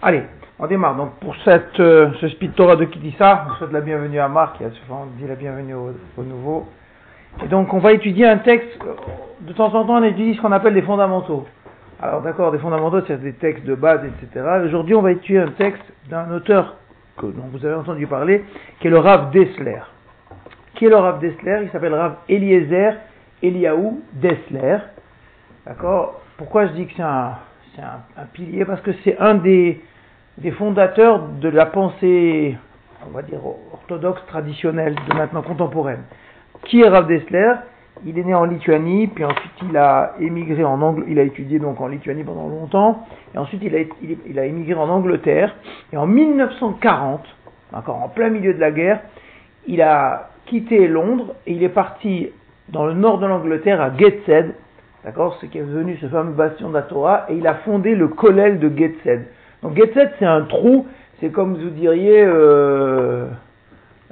Allez, on démarre. Donc pour cette, euh, ce speed Torah de Kitissa, on souhaite la bienvenue à Marc, et à souvent dit la bienvenue au, au nouveau. Et donc on va étudier un texte, euh, de temps en temps on étudie ce qu'on appelle des fondamentaux. Alors d'accord, des fondamentaux, c'est des textes de base, etc. Aujourd'hui on va étudier un texte d'un auteur que, dont vous avez entendu parler, qui est le Rav Dessler. Qui est le Rav Dessler? Il s'appelle Rav Eliezer Eliaou Dessler. D'accord? Pourquoi je dis que c'est un, c'est un, pilier Parce que c'est un des, fondateurs de la pensée, on va dire, orthodoxe traditionnelle, de maintenant contemporaine. Qui est Rav Dessler Il est né en Lituanie, puis ensuite il a émigré en Angleterre, il a étudié donc en Lituanie pendant longtemps, et ensuite il a, il a émigré en Angleterre, et en 1940, encore en plein milieu de la guerre, il a quitté Londres et il est parti dans le nord de l'Angleterre à Gateshead, d'accord, ce qui est devenu ce fameux bastion de la Torah, et il a fondé le kollel de Gateshead. Donc Gateshead c'est un trou, c'est comme vous diriez euh,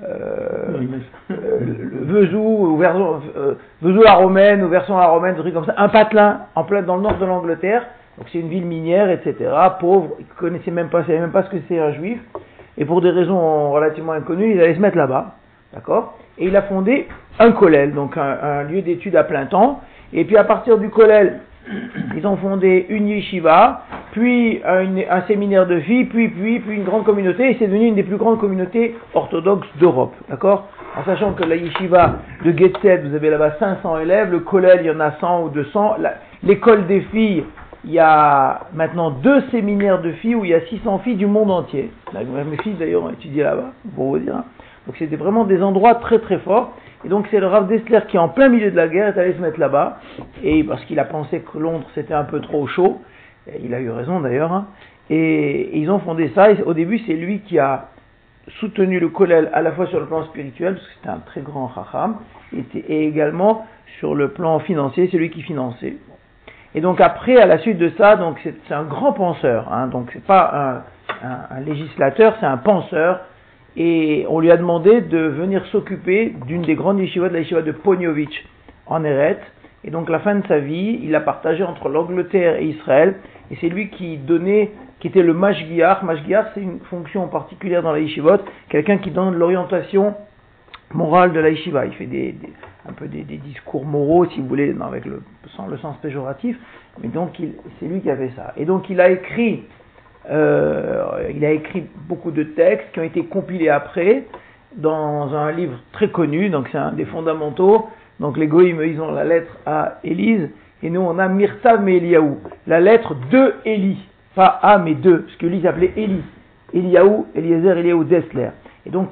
euh, euh, ou version, euh, Vezou la romaine ou version la romaine, des trucs comme ça, un patelin en plein dans le nord de l'Angleterre. Donc c'est une ville minière, etc. Pauvre, ils connaissaient même pas, savaient même pas ce que c'est un juif. Et pour des raisons relativement inconnues, ils allaient se mettre là-bas, d'accord? Et il a fondé un kollel, donc un, un lieu d'études à plein temps. Et puis à partir du kollel, ils ont fondé une yeshiva, puis un, séminaire de filles, puis, puis, puis une grande communauté, et c'est devenu une des plus grandes communautés orthodoxes d'Europe, d'accord? En sachant que la yeshiva de Getzet, vous avez là-bas 500 élèves, le kollel, il y en a 100 ou 200, l'école des filles, il y a maintenant deux séminaires de filles où il y a 600 filles du monde entier. Mes filles d'ailleurs ont étudié là-bas, pour vous dire. Donc c'était vraiment des endroits très très forts. Et donc c'est le Rav Dessler qui en plein milieu de la guerre est allé se mettre là-bas, et parce qu'il a pensé que Londres c'était un peu trop chaud, il a eu raison d'ailleurs, hein, et, ils ont fondé ça, et au début c'est lui qui a soutenu le kollel à la fois sur le plan spirituel, parce que c'était un très grand chacham, et, également sur le plan financier, c'est lui qui finançait. Et donc après, à la suite de ça, donc c'est un grand penseur, hein, donc c'est pas un législateur, c'est un penseur, et on lui a demandé de venir s'occuper d'une des grandes yeshivas de la yeshiva de Ponyovitch en Eret. Et donc la fin de sa vie, il a partagé entre l'Angleterre et Israël. Et c'est lui qui donnait, qui était le mashgiach. Mashgiach, c'est une fonction particulière dans la yeshivot, quelqu'un qui donne l'orientation morale de la yeshiva. Il fait un peu des, discours moraux, si vous voulez, avec le, sans le sens péjoratif. Mais donc c'est lui qui a fait ça. Et donc il a écrit il a écrit beaucoup de textes qui ont été compilés après dans un livre très connu, donc c'est un des fondamentaux. Donc les goïms, ils ont la lettre à Élise, et nous on a Myrtav mais Eliaou, la lettre de Élie, pas A mais de, parce que lui s'appelait Élie, Eliaou, Eliezer, Eliaou Dessler. Et donc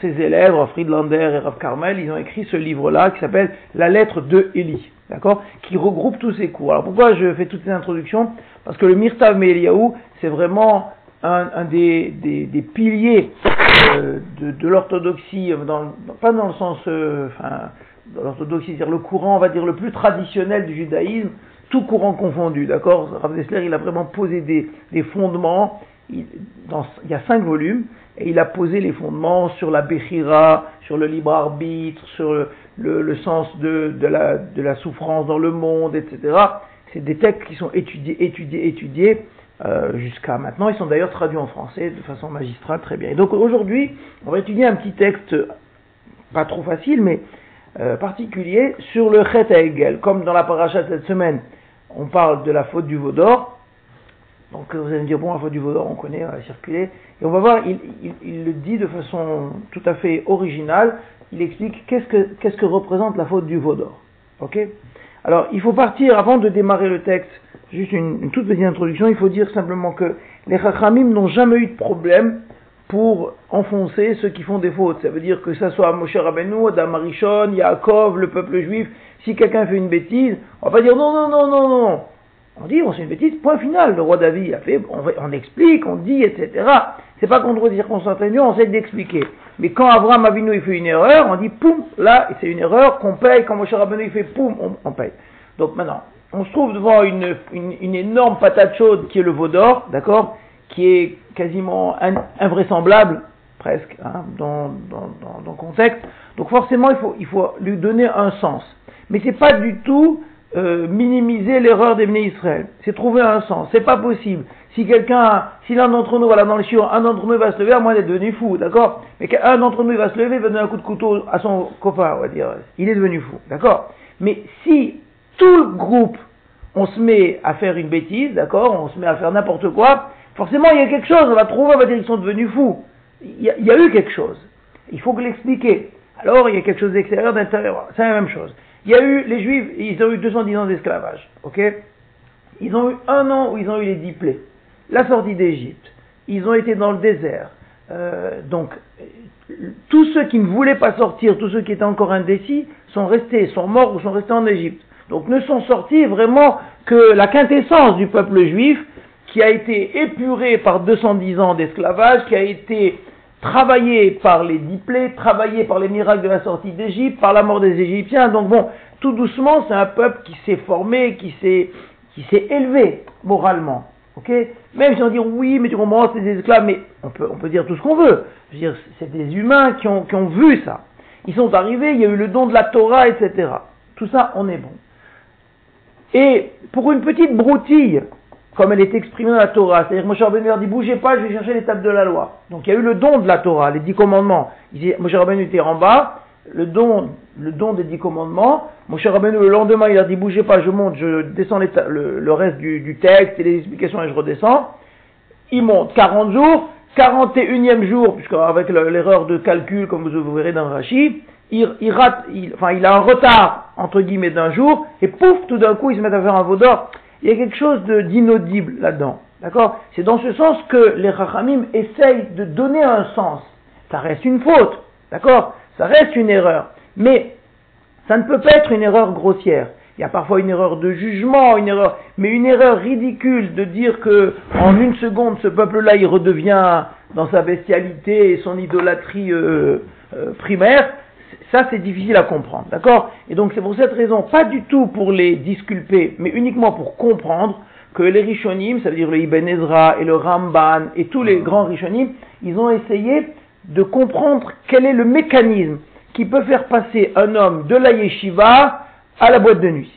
ses élèves, Friedlander et Rav Carmel, ils ont écrit ce livre-là qui s'appelle La lettre de Élie, d'accord, qui regroupe tous ces cours. Alors pourquoi je fais toutes ces introductions Parce que le Myrtav mais Eliaou, c'est vraiment un, des, des, piliers euh, de, l'orthodoxie, pas dans le sens, euh, enfin, de l'orthodoxie, c'est-à-dire le courant, on va dire, le plus traditionnel du judaïsme, tout courant confondu, d'accord Rav Dessler, il a vraiment posé des, des fondements, il, dans, il y a cinq volumes, et il a posé les fondements sur la Bechira, sur le libre arbitre, sur le, le, sens de, la, souffrance dans le monde, etc. C'est des textes qui sont étudiés, étudiés, étudiés, euh, jusqu'à maintenant. Ils sont d'ailleurs traduits en français de façon magistrale, très bien. Et donc aujourd'hui, on va étudier un petit texte, pas trop facile, mais euh, particulier, sur le Chet Hegel. Comme dans la paracha cette semaine, on parle de la faute du veau d'or. Donc vous allez me dire, bon, la faute du veau d'or, on connaît, on va circuler. Et on va voir, il, le dit de façon tout à fait originale. Il explique qu'est-ce que, représente la faute du veau d'or. Alors, il faut partir, avant de démarrer le texte, juste une, toute petite introduction, il faut dire simplement que les Chachamim n'ont jamais eu de problème pour enfoncer ceux qui font des fautes. Ça veut dire que ça soit Moshe Rabbeinu, Adam Arishon, Yaakov, le peuple juif, si quelqu'un fait une bêtise, on va dire non, non, non, non, non. On dit, on fait une bêtise, point final. Le roi David a fait, on, explique, on dit, etc. C'est pas contre des circonstances on sait d'expliquer. Mais quand Abraham Avinu il fait une erreur, on dit, poum, là, c'est une erreur qu'on paye. Quand Moshe Rabbeinu il fait, poum, on, paye. Donc maintenant, on se trouve devant une, une, énorme patate chaude qui est le veau d'or, d'accord, qui est quasiment in, invraisemblable, presque, hein, dans, dans, dans, dans, le contexte. Donc forcément, il faut, il faut lui donner un sens. Mais c'est pas du tout euh, minimiser l'erreur des Israël. C'est trouver un sens. C'est pas possible. Si quelqu'un, si l'un d'entre nous, voilà, dans le chiot, un d'entre nous va se lever, à moins d'être devenu fou, d'accord Mais qu'un d'entre nous va se lever, va donner un coup de couteau à son copain, on va dire. Il est devenu fou, d'accord Mais si tout le groupe, on se met à faire une bêtise, d'accord On se met à faire n'importe quoi, forcément il y a quelque chose, on va trouver, on va dire qu'ils sont devenus fous. Il y, a, il y a eu quelque chose. Il faut que l'expliquer. Alors il y a quelque chose d'extérieur, d'intérieur. C'est la même chose. Il y a eu, les Juifs, ils ont eu 210 ans d'esclavage, ok? Ils ont eu un an où ils ont eu les dix plaies. La sortie d'Égypte. Ils ont été dans le désert. Euh, donc, tous ceux qui ne voulaient pas sortir, tous ceux qui étaient encore indécis, sont restés, sont morts ou sont restés en Égypte. Donc, ne sont sortis vraiment que la quintessence du peuple juif, qui a été épuré par 210 ans d'esclavage, qui a été travaillé par les diplés, travaillé par les miracles de la sortie d'Égypte, par la mort des Égyptiens. Donc bon, tout doucement, c'est un peuple qui s'est formé, qui s'est, qui s'est élevé moralement. Ok? Même si on dit oui, mais tu comprends, c'est des esclaves, mais on peut, on peut dire tout ce qu'on veut. Je veux dire, c'est des humains qui ont, qui ont vu ça. Ils sont arrivés, il y a eu le don de la Torah, etc. Tout ça, on est bon. Et pour une petite broutille, comme elle est exprimée dans la Torah. C'est-à-dire, Moshe Rabbeinu leur dit, bougez pas, je vais chercher l'étape de la loi. Donc, il y a eu le don de la Torah, les dix commandements. Moshe Rabbeinu était en bas, le don, le don des dix commandements. Moshe Rabbeinu, le lendemain, il leur dit, bougez pas, je monte, je descends le, reste du, texte et les explications et je redescends. Il monte 40 jours, 41e jour, puisque avec l'erreur de calcul, comme vous, verrez dans Rashi, il, il rate, enfin, il a un retard, entre guillemets, d'un jour, et pouf, tout d'un coup, il se met à faire un veau d'or il y a quelque chose d'inaudible là-dedans. D'accord? C'est dans ce sens que les Rachamim essayent de donner un sens. Ça reste une faute. D'accord? Ça reste une erreur. Mais ça ne peut pas être une erreur grossière. Il y a parfois une erreur de jugement, une erreur, mais une erreur ridicule de dire que en une seconde ce peuple-là il redevient dans sa bestialité et son idolâtrie euh, euh, primaire. Ça, c'est difficile à comprendre, d'accord? Et donc, c'est pour cette raison, pas du tout pour les disculper, mais uniquement pour comprendre que les Rishonim, ça veut dire le Ibn Ezra et le Ramban et tous les grands Rishonim, ils ont essayé de comprendre quel est le mécanisme qui peut faire passer un homme de la yeshiva à la boîte de nuit.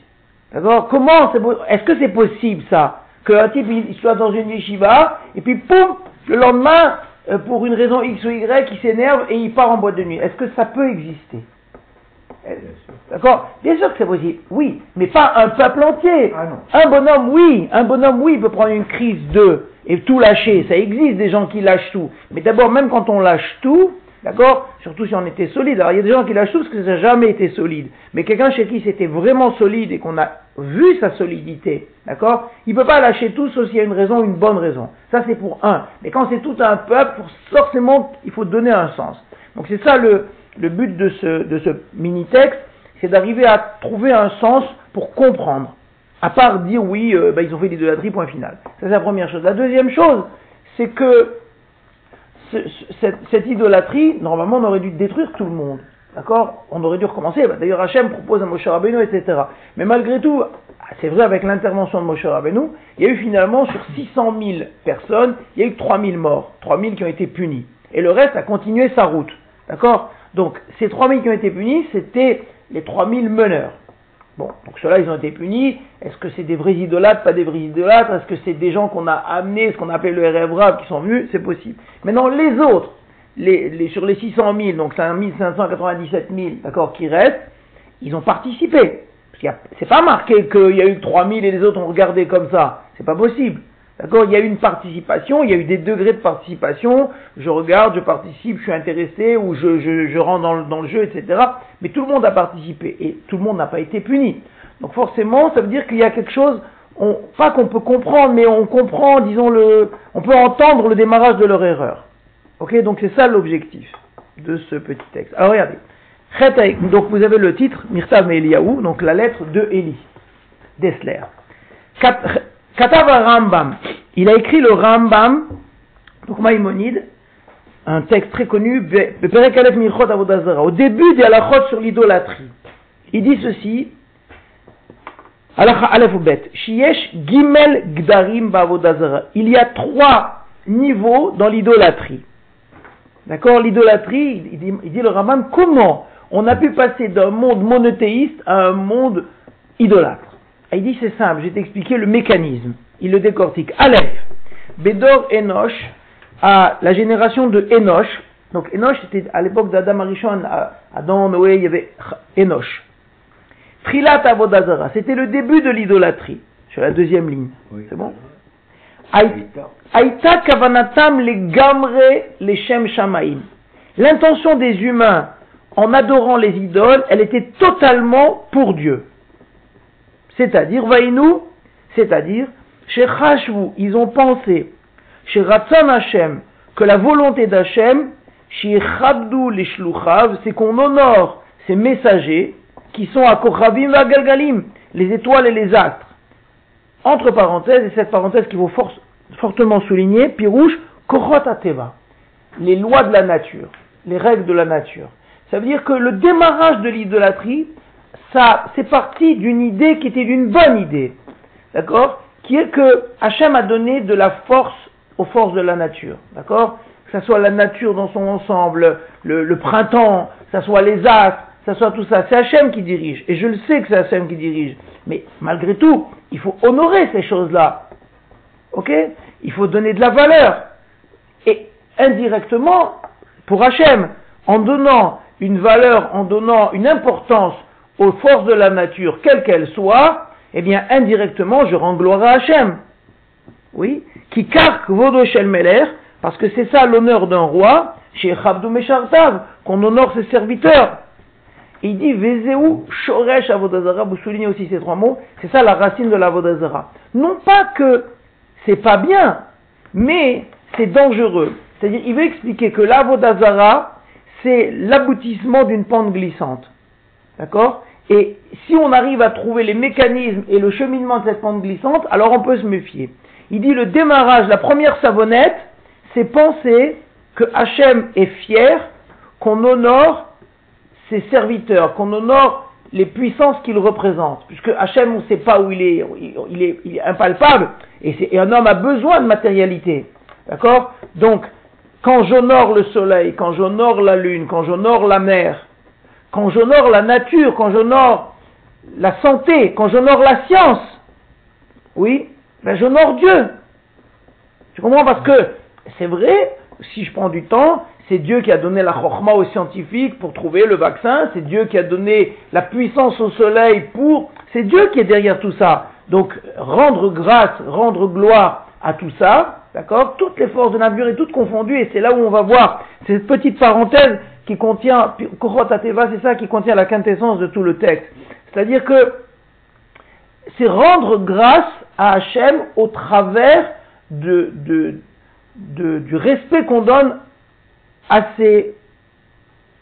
D'accord? Comment Est-ce que c'est possible ça? Qu'un type il soit dans une yeshiva et puis poum, le lendemain, euh, pour une raison X ou Y, il s'énerve et il part en boîte de nuit. Est-ce que ça peut exister? Euh, D'accord? Bien sûr que c'est possible, oui, mais pas un peuple entier. Ah un bonhomme, oui, un bonhomme, oui, il peut prendre une crise de et tout lâcher. Ça existe des gens qui lâchent tout. Mais d'abord, même quand on lâche tout, D'accord Surtout si on était solide. Alors il y a des gens qui lâchent tout parce que ça n'a jamais été solide. Mais quelqu'un chez qui c'était vraiment solide et qu'on a vu sa solidité, d'accord Il ne peut pas lâcher tout sauf s'il y a une raison, une bonne raison. Ça c'est pour un. Mais quand c'est tout un peuple, forcément il faut donner un sens. Donc c'est ça le, but de ce, de ce mini-texte, c'est d'arriver à trouver un sens pour comprendre. À part dire oui, euh, bah, ils ont fait l'idolâtrie, point final. Ça c'est la première chose. La deuxième chose, c'est que cette, idolâtrie, normalement, on aurait dû détruire tout le monde. D'accord? On aurait dû recommencer. Bah, d'ailleurs, Hachem propose à Moshe Rabbeinu, etc. Mais malgré tout, c'est vrai, avec l'intervention de Moshe Rabbeinu, il y a eu finalement, sur 600 000 personnes, il y a eu 3 000 morts. 3 000 qui ont été punis. Et le reste a continué sa route. D'accord? Donc, ces 3 000 qui ont été punis, c'était les 3 000 meneurs. Bon, donc ceux-là, ils ont été punis. Est-ce que c'est des vrais idolâtres, pas des vrais idolâtres? Est-ce que c'est des gens qu'on a amenés, ce qu'on appelle le RF qui sont venus? C'est possible. Maintenant, les autres, les, sur les 600 000, donc 597 000, d'accord, qui restent, ils ont participé. C'est pas marqué qu'il y a eu 3 000 et les autres ont regardé comme ça. C'est pas possible. D'accord? Il y a eu une participation, il y a eu des degrés de participation. Je regarde, je participe, je suis intéressé, ou je, je, je rentre dans le, dans le, jeu, etc. Mais tout le monde a participé et tout le monde n'a pas été puni. Donc forcément, ça veut dire qu'il y a quelque chose, on, pas qu'on peut comprendre, mais on comprend, disons, le, on peut entendre le démarrage de leur erreur. Ok? Donc c'est ça l'objectif de ce petit texte. Alors regardez. Donc vous avez le titre, Mirtav Eliaou, donc la lettre de Eli, d'Esler. Katava Rambam. Il a écrit le Rambam, donc Maïmonide, un texte très connu, au début des halachot sur l'idolâtrie. Il dit ceci, Gimel Gdarim Il y a trois niveaux dans l'idolâtrie. D'accord L'idolâtrie, il dit, il dit le Rambam, comment on a pu passer d'un monde monothéiste à un monde idolâtre? Il dit c'est simple, je vais t'expliquer le mécanisme. Il le décortique. Aleph, Bédor Enoch, à la génération de Enoch. Donc Enoch, c'était à l'époque d'Adam Arishon, Adam, Noé, il y avait Enoch. Trilat Avodazara, c'était le début de l'idolâtrie, sur la deuxième ligne. C'est bon? Aïta Kavanatam les Gamre les Shem Shamaim. L'intention des humains en adorant les idoles, elle était totalement pour Dieu. C'est-à-dire, Vaïnou, c'est-à-dire, chez Chashvu, ils ont pensé, chez Ratzon Hashem, que la volonté d'Hachem, chez Chabdou les c'est qu'on honore ces messagers qui sont à Kochavim et Galgalim, les étoiles et les astres. Entre parenthèses, et cette parenthèse qui vaut fortement souligner, Pirouche, Kochot Ateva, les lois de la nature, les règles de la nature. Ça veut dire que le démarrage de l'idolâtrie, ça, c'est parti d'une idée qui était une bonne idée. D'accord Qui est que Hachem a donné de la force aux forces de la nature. D'accord Que ce soit la nature dans son ensemble, le, printemps, que ce soit les astres, que ce soit tout ça. C'est Hachem qui dirige. Et je le sais que c'est Hachem qui dirige. Mais malgré tout, il faut honorer ces choses-là. Ok Il faut donner de la valeur. Et indirectement, pour Hachem, en donnant une valeur, en donnant une importance aux forces de la nature, quelles qu'elles soient, eh bien, indirectement, je rends gloire à Hachem. Oui, qui carque Vodoshel Meler, parce que c'est ça l'honneur d'un roi, chez Chabdou Meshartav, qu'on honore ses serviteurs. il dit Vezeu Shoresh Avodazara, vous soulignez aussi ces trois mots, c'est ça la racine de l'Avodazara. Non pas que c'est pas bien, mais c'est dangereux. C'est-à-dire, il veut expliquer que l'Avodazara, c'est l'aboutissement d'une pente glissante. D'accord? Et si on arrive à trouver les mécanismes et le cheminement de cette pente glissante, alors on peut se méfier. Il dit le démarrage, la première savonnette, c'est penser que Hachem est fier, qu'on honore ses serviteurs, qu'on honore les puissances qu'il représente. Puisque Hachem, on ne sait pas où il est, il est, impalpable, et un homme a besoin de matérialité. D'accord? Donc, quand j'honore le soleil, quand j'honore la lune, quand j'honore la mer, quand j'honore la nature, quand j'honore la santé, quand j'honore la science, oui, ben j'honore Dieu. Tu comprends? Parce que c'est vrai, si je prends du temps, c'est Dieu qui a donné la chorma aux scientifiques pour trouver le vaccin, c'est Dieu qui a donné la puissance au soleil pour... C'est Dieu qui est derrière tout ça. Donc rendre grâce, rendre gloire à tout ça, D'accord Toutes les forces de nature et toutes confondues, et c'est là où on va voir cette petite parenthèse qui contient, c'est ça qui contient la quintessence de tout le texte. C'est-à-dire que c'est rendre grâce à Hachem au travers du respect qu'on donne à ses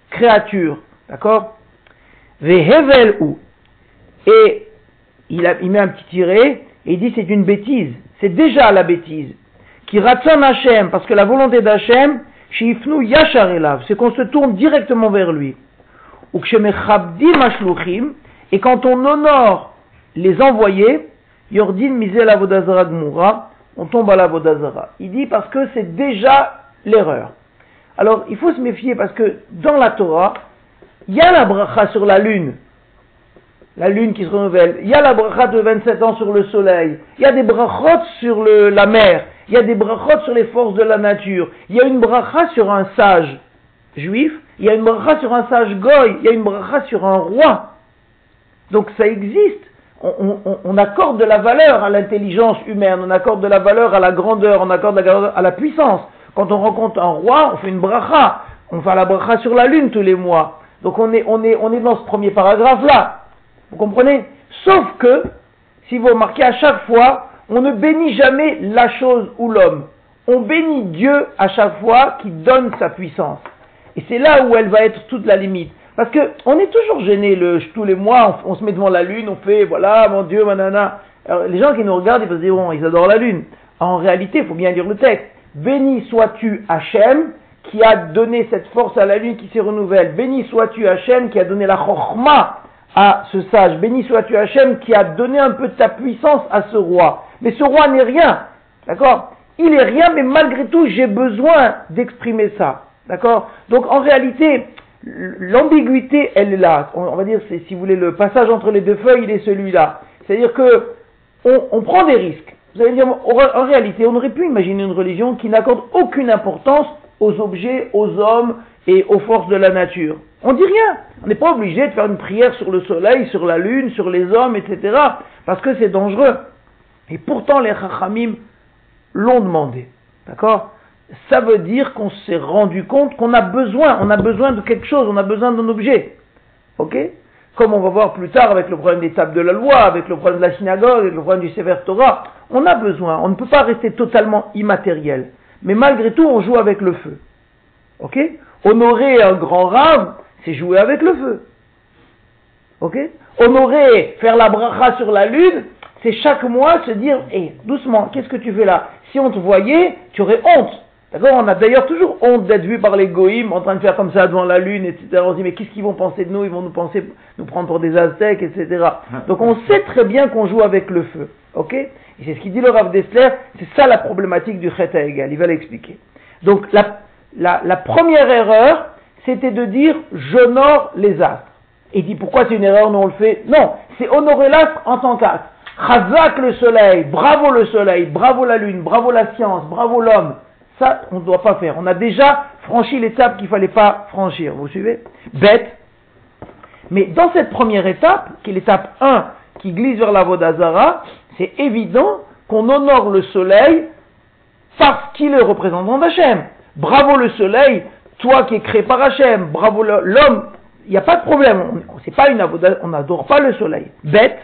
créatures. D'accord Vehevel ou. Et il, il met un petit tiré et il dit c'est une bêtise. C'est déjà la bêtise qui ratzon Hachem, parce que la volonté d'Hachem, shifnu yashar elav, c'est qu'on se tourne directement vers lui. Ou et quand on honore les envoyés, yordin on tombe à l'avodazara. Il dit parce que c'est déjà l'erreur. Alors, il faut se méfier parce que dans la Torah, il y a la bracha sur la lune, la lune qui se renouvelle. Il y a la bracha de 27 ans sur le soleil. Il y a des brachot sur la mer il y a des brachot sur les forces de la nature. Il y a une bracha sur un sage juif, il y a une bracha sur un sage goy, il y a une bracha sur un roi. Donc ça existe. On, accorde de la valeur à l'intelligence humaine, on accorde de la valeur à la grandeur, on accorde de la valeur à la puissance. Quand on rencontre un roi, on fait une bracha. On fait la bracha sur la lune tous les mois. Donc on est dans ce premier paragraphe-là. Vous comprenez? Sauf que, si vous remarquez, à chaque fois, on ne bénit jamais la chose ou l'homme. On bénit Dieu à chaque fois qui donne sa puissance. Et c'est là où elle va être toute la limite. Parce que on est toujours gêné tous les mois, on, se met devant la lune, on fait voilà, mon Dieu, manana. Alors, les gens qui nous regardent, ils vont se dire bon, ils adorent la lune. En réalité, il faut bien lire le texte. Béni sois-tu Hachem, qui a donné cette force à la lune qui se renouvelle. Béni sois-tu Hachem, qui a donné la chorma à ce sage. Béni sois-tu Hachem, qui a donné un peu de ta puissance à ce roi. Mais ce roi n'est rien. D'accord? Il est rien, mais malgré tout, j'ai besoin d'exprimer ça. D'accord? Donc en réalité, l'ambiguïté, elle est là. On, va dire, si vous voulez, le passage entre les deux feuilles, il est celui-là. C'est-à-dire que on, prend des risques. Vous allez dire, en réalité, on aurait pu imaginer une religion qui n'accorde aucune importance aux objets, aux hommes et aux forces de la nature. On dit rien. On n'est pas obligé de faire une prière sur le soleil, sur la lune, sur les hommes, etc. Parce que c'est dangereux. Et pourtant, les Chachamim l'ont demandé. D'accord? Ça veut dire qu'on s'est rendu compte qu'on a besoin, on a besoin de quelque chose, on a besoin d'un objet. Ok? Comme on va voir plus tard avec le problème des tables de la loi, avec le problème de la synagogue, avec le problème du Sefer Torah, on a besoin, on ne peut pas rester totalement immatériel. Mais malgré tout, on joue avec le feu. Ok? Honorer un grand rave, c'est jouer avec le feu. Ok? Honorer, faire la bracha sur la lune, c'est chaque mois se dire, hé, doucement, qu'est-ce que tu fais là? Si on te voyait, tu aurais honte. D'accord? On a d'ailleurs toujours honte d'être vu par les goïms en train de faire comme ça devant la lune, etc. On se dit, mais qu'est-ce qu'ils vont penser de nous? Ils vont nous penser, nous prendre pour des aztèques, etc. Donc on sait très bien qu'on joue avec le feu. Ok? Et c'est ce qu'il dit le Rav Dessler, c'est ça la problématique du Chet égal. Il va l'expliquer. Donc la, la, première erreur, c'était de dire, j'honore les astres. Et dit, pourquoi c'est une erreur, nous on le fait? Non, c'est honorer l'astre en tant qu'astre. Chazak le soleil, bravo le soleil, bravo la lune, bravo la science, bravo l'homme. Ça, on ne doit pas faire. On a déjà franchi l'étape qu'il ne fallait pas franchir. Vous suivez? Bête. Mais dans cette première étape, qui est l'étape 1, qui glisse vers la Vodazara, c'est évident qu'on honore le soleil parce qu'il est représentant d'Hachem. Bravo le soleil, toi qui es créé par Hachem, bravo l'homme, il n'y a pas de problème. On, pas une on n'adore pas le soleil. Bête.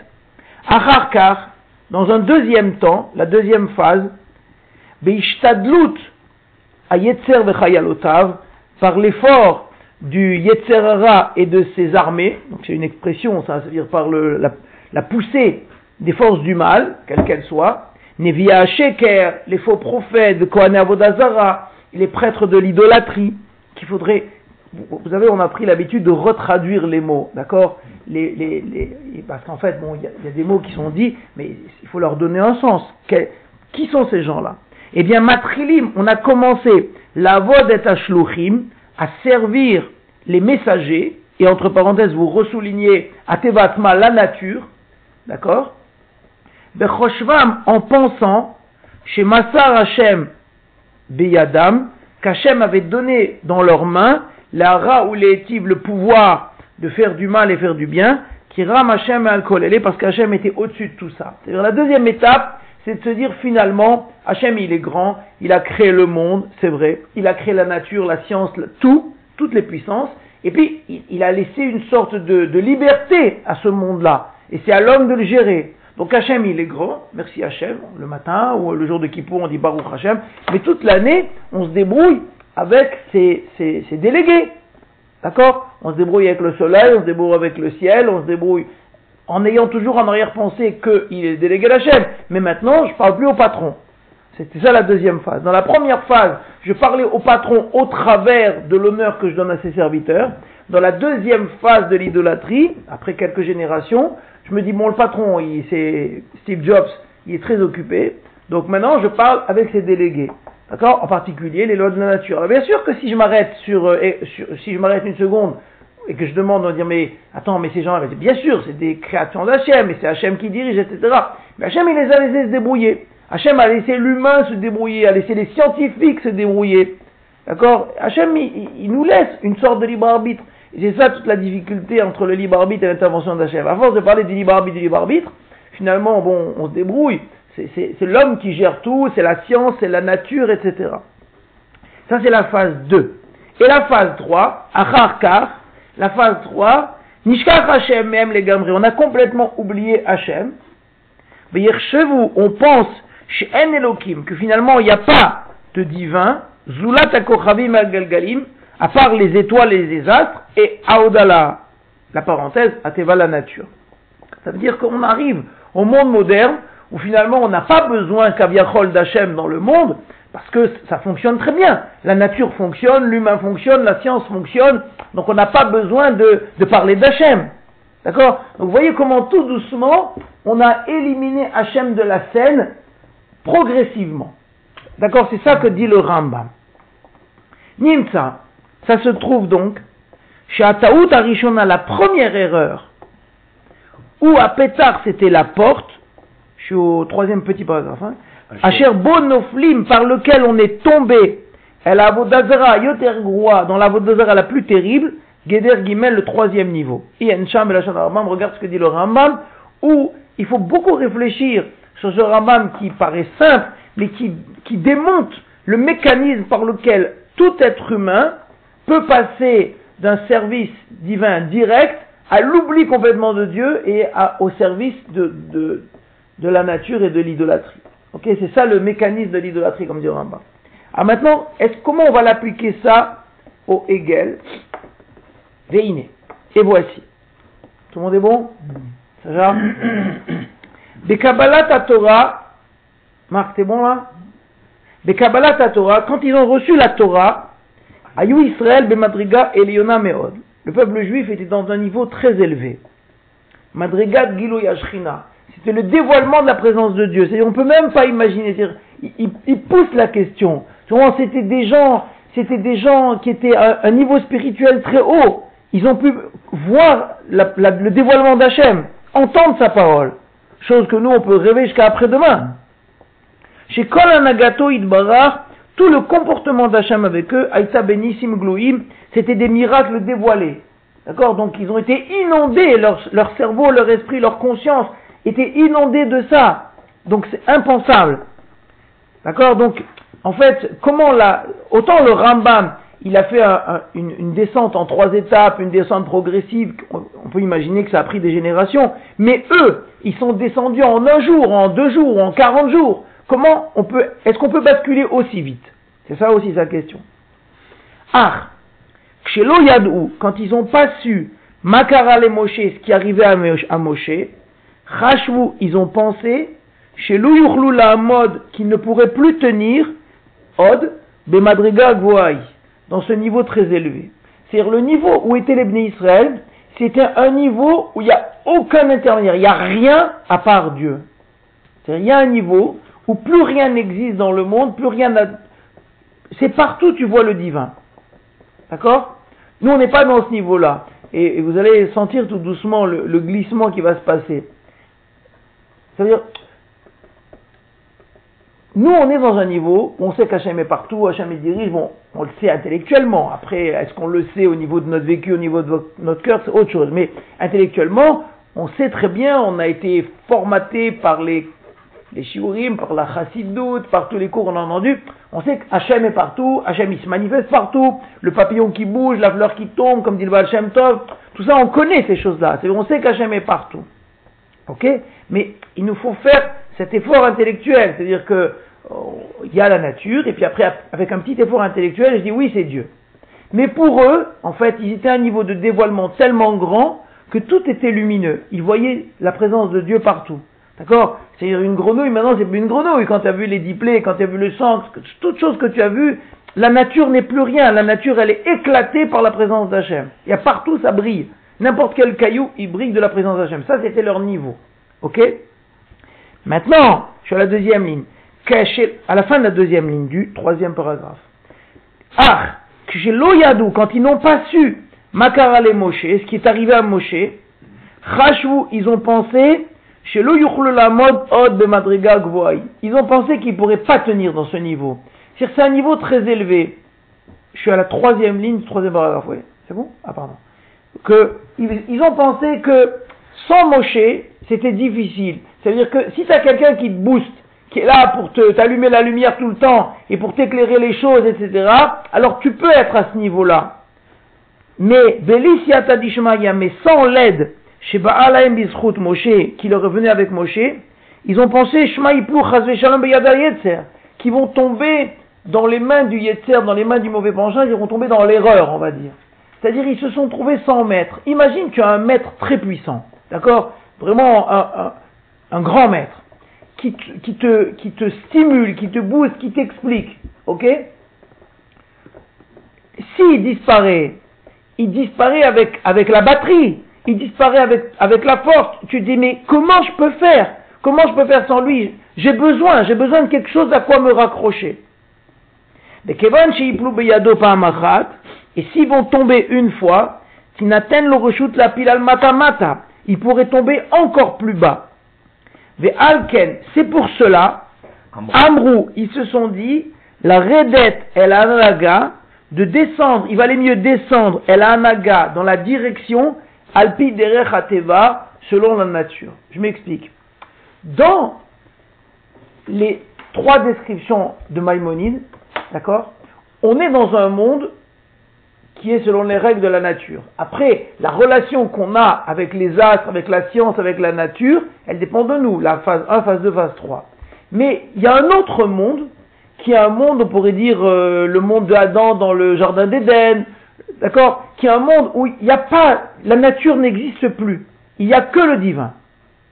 Acharkar, dans un deuxième temps, la deuxième phase, Beishtadlut à Yetzer vechayalotav, par l'effort du Yetzerara et de ses armées, donc c'est une expression, ça veut dire par la, poussée des forces du mal, quelles qu'elles soient, Nevia Sheker, les faux prophètes, Kohané Avodazara, les prêtres de l'idolâtrie, qu'il faudrait vous savez, on a pris l'habitude de retraduire les mots, d'accord? Parce qu'en fait, bon, il y, a des mots qui sont dits, mais il faut leur donner un sens. qui sont ces gens-là? Eh bien, Matrilim, on a commencé la voix d'Etashluchim à servir les messagers, et entre parenthèses, vous ressoulignez Atevatma, la nature, d'accord? Bechoshvam, en pensant, chez Massar Hashem Beyadam, qu'Hachem avait donné dans leurs mains la ra ou les le pouvoir de faire du mal et faire du bien, qui ram Hachem. Elle est parce qu'Hachem était au-dessus de tout ça. C'est-à-dire la deuxième étape, c'est de se dire finalement, Hachem il est grand, il a créé le monde, c'est vrai, il a créé la nature, la science, tout, toutes les puissances, et puis il, a laissé une sorte de liberté à ce monde-là, et c'est à l'homme de le gérer. Donc Hachem il est grand, merci Hachem, le matin ou le jour de Kippour on dit Baruch Hachem, mais toute l'année on se débrouille avec ses, délégués. D'accord? On se débrouille avec le soleil, on se débrouille avec le ciel, on se débrouille en ayant toujours en arrière-pensée qu'il est délégué chaîne. Mais maintenant, je ne parle plus au patron. C'était ça la deuxième phase. Dans la première phase, je parlais au patron au travers de l'honneur que je donne à ses serviteurs. Dans la deuxième phase de l'idolâtrie, après quelques générations, je me dis, bon, le patron, c'est Steve Jobs, il est très occupé. Donc maintenant, je parle avec ses délégués. D'accord? En particulier les lois de la nature. Bien sûr que si je m'arrête sur, euh, si je m'arrête une seconde et que je demande, on va dire, mais attends, mais ces gens-là, bien sûr, c'est des créations d'Hachem, et c'est Hachem qui dirige, etc. Mais Hachem, il les a laissés se débrouiller. Hachem a laissé l'humain se débrouiller, a laissé les scientifiques se débrouiller. D'accord? Hachem, il, nous laisse une sorte de libre arbitre. C'est ça toute la difficulté entre le libre arbitre et l'intervention d'Hachem. À force de parler du libre arbitre, du libre arbitre, finalement, bon, on se débrouille. C'est l'homme qui gère tout, c'est la science, c'est la nature, etc. Ça, c'est la phase 2. Et la phase 3, Acharkar, la phase 3, Nishkach Hashem, même les gamri, on a complètement oublié Hashem. vous, on pense chez En Elohim que finalement il n'y a pas de divin, Zulat Akochavim Galgalim, à part les étoiles et les astres, et Aodala, la parenthèse, Ateva la nature. Ça veut dire qu'on arrive au monde moderne où finalement on n'a pas besoin qu'Aviachol d'Hachem dans le monde, parce que ça fonctionne très bien. La nature fonctionne, l'humain fonctionne, la science fonctionne, donc on n'a pas besoin de, parler d'Hachem. D'accord? Vous voyez comment tout doucement, on a éliminé Hachem de la scène progressivement. D'accord? C'est ça que dit le Rambam. Nimsa, ça se trouve donc chez Ataout Arishona, la première erreur ou à Pétar, c'était la porte, je suis au troisième petit paragraphe, hein, Asher Bonoflim, par lequel on est tombé, elle a Yoter dans la Vodazara la plus terrible, Geder Gimel, le troisième niveau. Yencham et la Rambam, regarde ce que dit le Rambam, où il faut beaucoup réfléchir sur ce Rambam qui paraît simple, mais qui, qui démonte le mécanisme par lequel tout être humain peut passer d'un service divin direct à l'oubli complètement de Dieu et au service de, de, de, la nature et de l'idolâtrie. Ok, c'est ça le mécanisme de l'idolâtrie, comme dit Rambam. Alors maintenant, est comment on va l'appliquer ça au Hegel? Veine. Et voici. Tout le monde est bon? Ça va? Bekabbalat Torah, Marc, t'es bon là? Bekabbalat Torah, quand ils ont reçu la Torah, Ayou Israël Bemadriga Eliona Meod. Le peuple juif était dans un niveau très élevé. Madriga Gilo Yashrina. C'était le dévoilement de la présence de Dieu. On peut même pas imaginer. Il, il, pousse la question. C'était des gens, c'était des gens qui étaient à un niveau spirituel très haut. Ils ont pu voir le dévoilement d'Hachem, entendre sa parole. Chose que nous, on peut rêver jusqu'à après-demain. Chez Anagato tout le comportement d'Hachem avec eux, Aïta Benissim Glouim, c'était des miracles dévoilés. D'accord? Donc ils ont été inondés, leur, cerveau, leur esprit, leur conscience étaient inondés de ça. Donc c'est impensable. D'accord? Donc, en fait, comment la, autant le Rambam, il a fait une, descente en trois étapes, une descente progressive, on, peut imaginer que ça a pris des générations, mais eux, ils sont descendus en un jour, en deux jours, en quarante jours. Comment on peut, est-ce qu'on peut basculer aussi vite? C'est ça aussi sa question. Ah, chez Yadou, quand ils n'ont pas su Makara les Moshe, ce qui arrivait à Moshe, Rachvou, ils ont pensé, chez Louyurlou la mode qui ne pourrait plus tenir, Od, Bemadriga Gouaï, dans ce niveau très élevé. C'est-à-dire le niveau où était l'Ebné Israël, c'était un niveau où il n'y a aucun intermédiaire, il n'y a rien à part Dieu. C'est-à-dire il y a un niveau où plus rien n'existe dans le monde, plus rien n'a... C'est partout tu vois le divin. D'accord? Nous on n'est pas dans ce niveau-là. Et, vous allez sentir tout doucement le glissement qui va se passer. C'est-à-dire, nous, on est dans un niveau où on sait qu'Hachem est partout, Hachem est dirige, bon, on le sait intellectuellement. Après, est-ce qu'on le sait au niveau de notre vécu, au niveau de notre cœur, c'est autre chose. Mais intellectuellement, on sait très bien, on a été formaté par les, les shiurim, par la chassidoute, par tous les cours qu'on a entendus. On sait qu'Hachem est partout, Hachem il se manifeste partout, le papillon qui bouge, la fleur qui tombe, comme dit le Baal Shem Tov, tout ça, on connaît ces choses-là. On sait qu'Hachem est partout. Ok? Mais il nous faut faire cet effort intellectuel, c'est-à-dire que oh, il y a la nature, et puis après, avec un petit effort intellectuel, je dis oui, c'est Dieu. Mais pour eux, en fait, ils étaient à un niveau de dévoilement tellement grand que tout était lumineux. Ils voyaient la présence de Dieu partout. D'accord? C'est-à-dire une grenouille, maintenant c'est plus une grenouille. Quand tu as vu les diplés, quand tu as vu le sang, toute chose que tu as vu, la nature n'est plus rien. La nature, elle est éclatée par la présence d'Hachem. Il y a partout, ça brille. N'importe quel caillou, il brille de la présence d'Hachem. Ça, c'était leur niveau. Ok? Maintenant, sur la deuxième ligne, à la fin de la deuxième ligne du troisième paragraphe. Ah, chez l'Oyadou, quand ils n'ont pas su Makara les Moshe, ce qui est arrivé à Moshe, Rachou, ils ont pensé, chez Ils ont pensé qu'ils ne pourraient pas tenir dans ce niveau. C'est un niveau très élevé. Je suis à la troisième ligne troisième paragraphe, oui. C'est bon? Ah, pardon que ils, ont pensé que sans Moshe, c'était difficile. C'est-à-dire que si tu as quelqu'un qui te booste, qui est là pour te, t'allumer la lumière tout le temps et pour t'éclairer les choses, etc., alors tu peux être à ce niveau-là. Mais, mais sans l'aide, chez Baalaim Bizchut Moshe, qui leur est avec Moshe, ils ont pensé, Shema Shalom qui vont tomber dans les mains du Yetzer, dans les mains du mauvais penchant, ils vont tomber dans l'erreur, on va dire. C'est-à-dire, ils se sont trouvés sans maître. Imagine, tu as un maître très puissant, d'accord? Vraiment un, grand maître, qui, te, stimule, qui te booste, qui t'explique, ok? S'il disparaît, il disparaît avec la batterie, il disparaît avec, avec la force. Tu te dis, mais comment je peux faire? Comment je peux faire sans lui? J'ai besoin, j'ai besoin de quelque chose à quoi me raccrocher. Mais et s'ils vont tomber une fois, le rechute la pile al mata mata, il pourrait tomber encore plus bas. Alken, c'est pour cela, Amrou, ils se sont dit, la redette el anaga, de descendre, il valait mieux descendre el anaga dans la direction alpi derech ateva, selon la nature. Je m'explique. Dans les trois descriptions de Maïmonide, d'accord, on est dans un monde qui est selon les règles de la nature. Après, la relation qu'on a avec les astres, avec la science, avec la nature, elle dépend de nous, la phase 1, phase 2, phase 3. Mais il y a un autre monde, qui est un monde, on pourrait dire euh, le monde de Adam dans le jardin d'Éden, d'accord Qui est un monde où il n'y a pas, la nature n'existe plus. Il n'y a que le divin.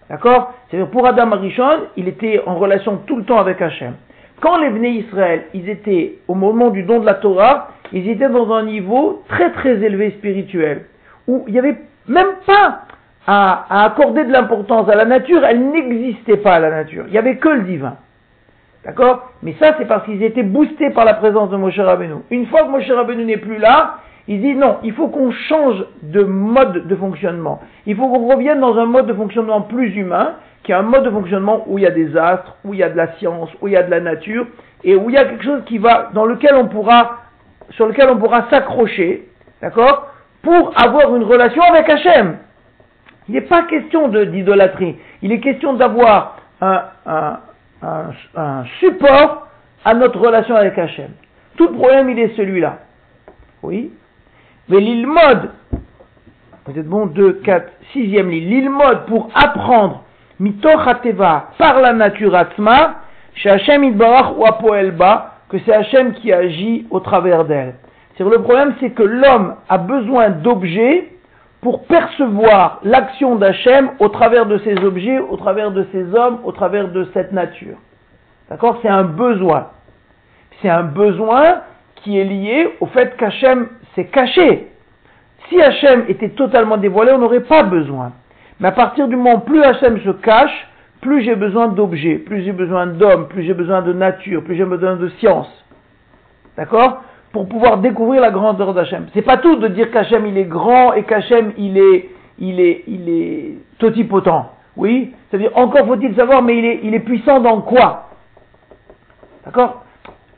D'accord C'est-à-dire pour Adam Arishon, il était en relation tout le temps avec Hachem. Quand les Bnei Israël, ils étaient au moment du don de la Torah, ils étaient dans un niveau très très élevé spirituel, où il n'y avait même pas à, accorder de l'importance à la nature, elle n'existait pas la nature, il n'y avait que le divin. D'accord Mais ça c'est parce qu'ils étaient boostés par la présence de Moshe Rabbeinu. Une fois que Moshe Rabbeinu n'est plus là, ils disent non, il faut qu'on change de mode de fonctionnement. Il faut qu'on revienne dans un mode de fonctionnement plus humain, qui est un mode de fonctionnement où il y a des astres, où il y a de la science, où il y a de la nature, et où il y a quelque chose qui va, dans lequel on pourra sur lequel on pourra s'accrocher, d'accord, pour avoir une relation avec Hachem. Il n'est pas question d'idolâtrie, il est question d'avoir un, un, support à notre relation avec Hachem. Tout le problème, il est celui-là. Oui. L'île mode, peut-être bon, 2, 4, 6e ligne, l'île mode pour apprendre mitochateva par la nature atma, chez Hachem Idbarach ou Apoelba, que c'est Hachem qui agit au travers d'elle. Le problème, c'est que l'homme a besoin d'objets pour percevoir l'action d'Hachem au travers de ces objets, au travers de ces hommes, au travers de cette nature. D'accord? C'est un besoin. C'est un besoin qui est lié au fait qu'Hachem s'est caché. Si Hachem était totalement dévoilé, on n'aurait pas besoin. Mais à partir du moment où plus Hachem se cache, plus j'ai besoin d'objets, plus j'ai besoin d'hommes, plus j'ai besoin de nature, plus j'ai besoin de science. D'accord? Pour pouvoir découvrir la grandeur d'Hachem. C'est pas tout de dire qu'Hachem il est grand et qu'Hachem il est, il est, il est totipotent. Oui? C'est-à-dire, encore faut-il savoir, mais il est, il est puissant dans quoi? D'accord?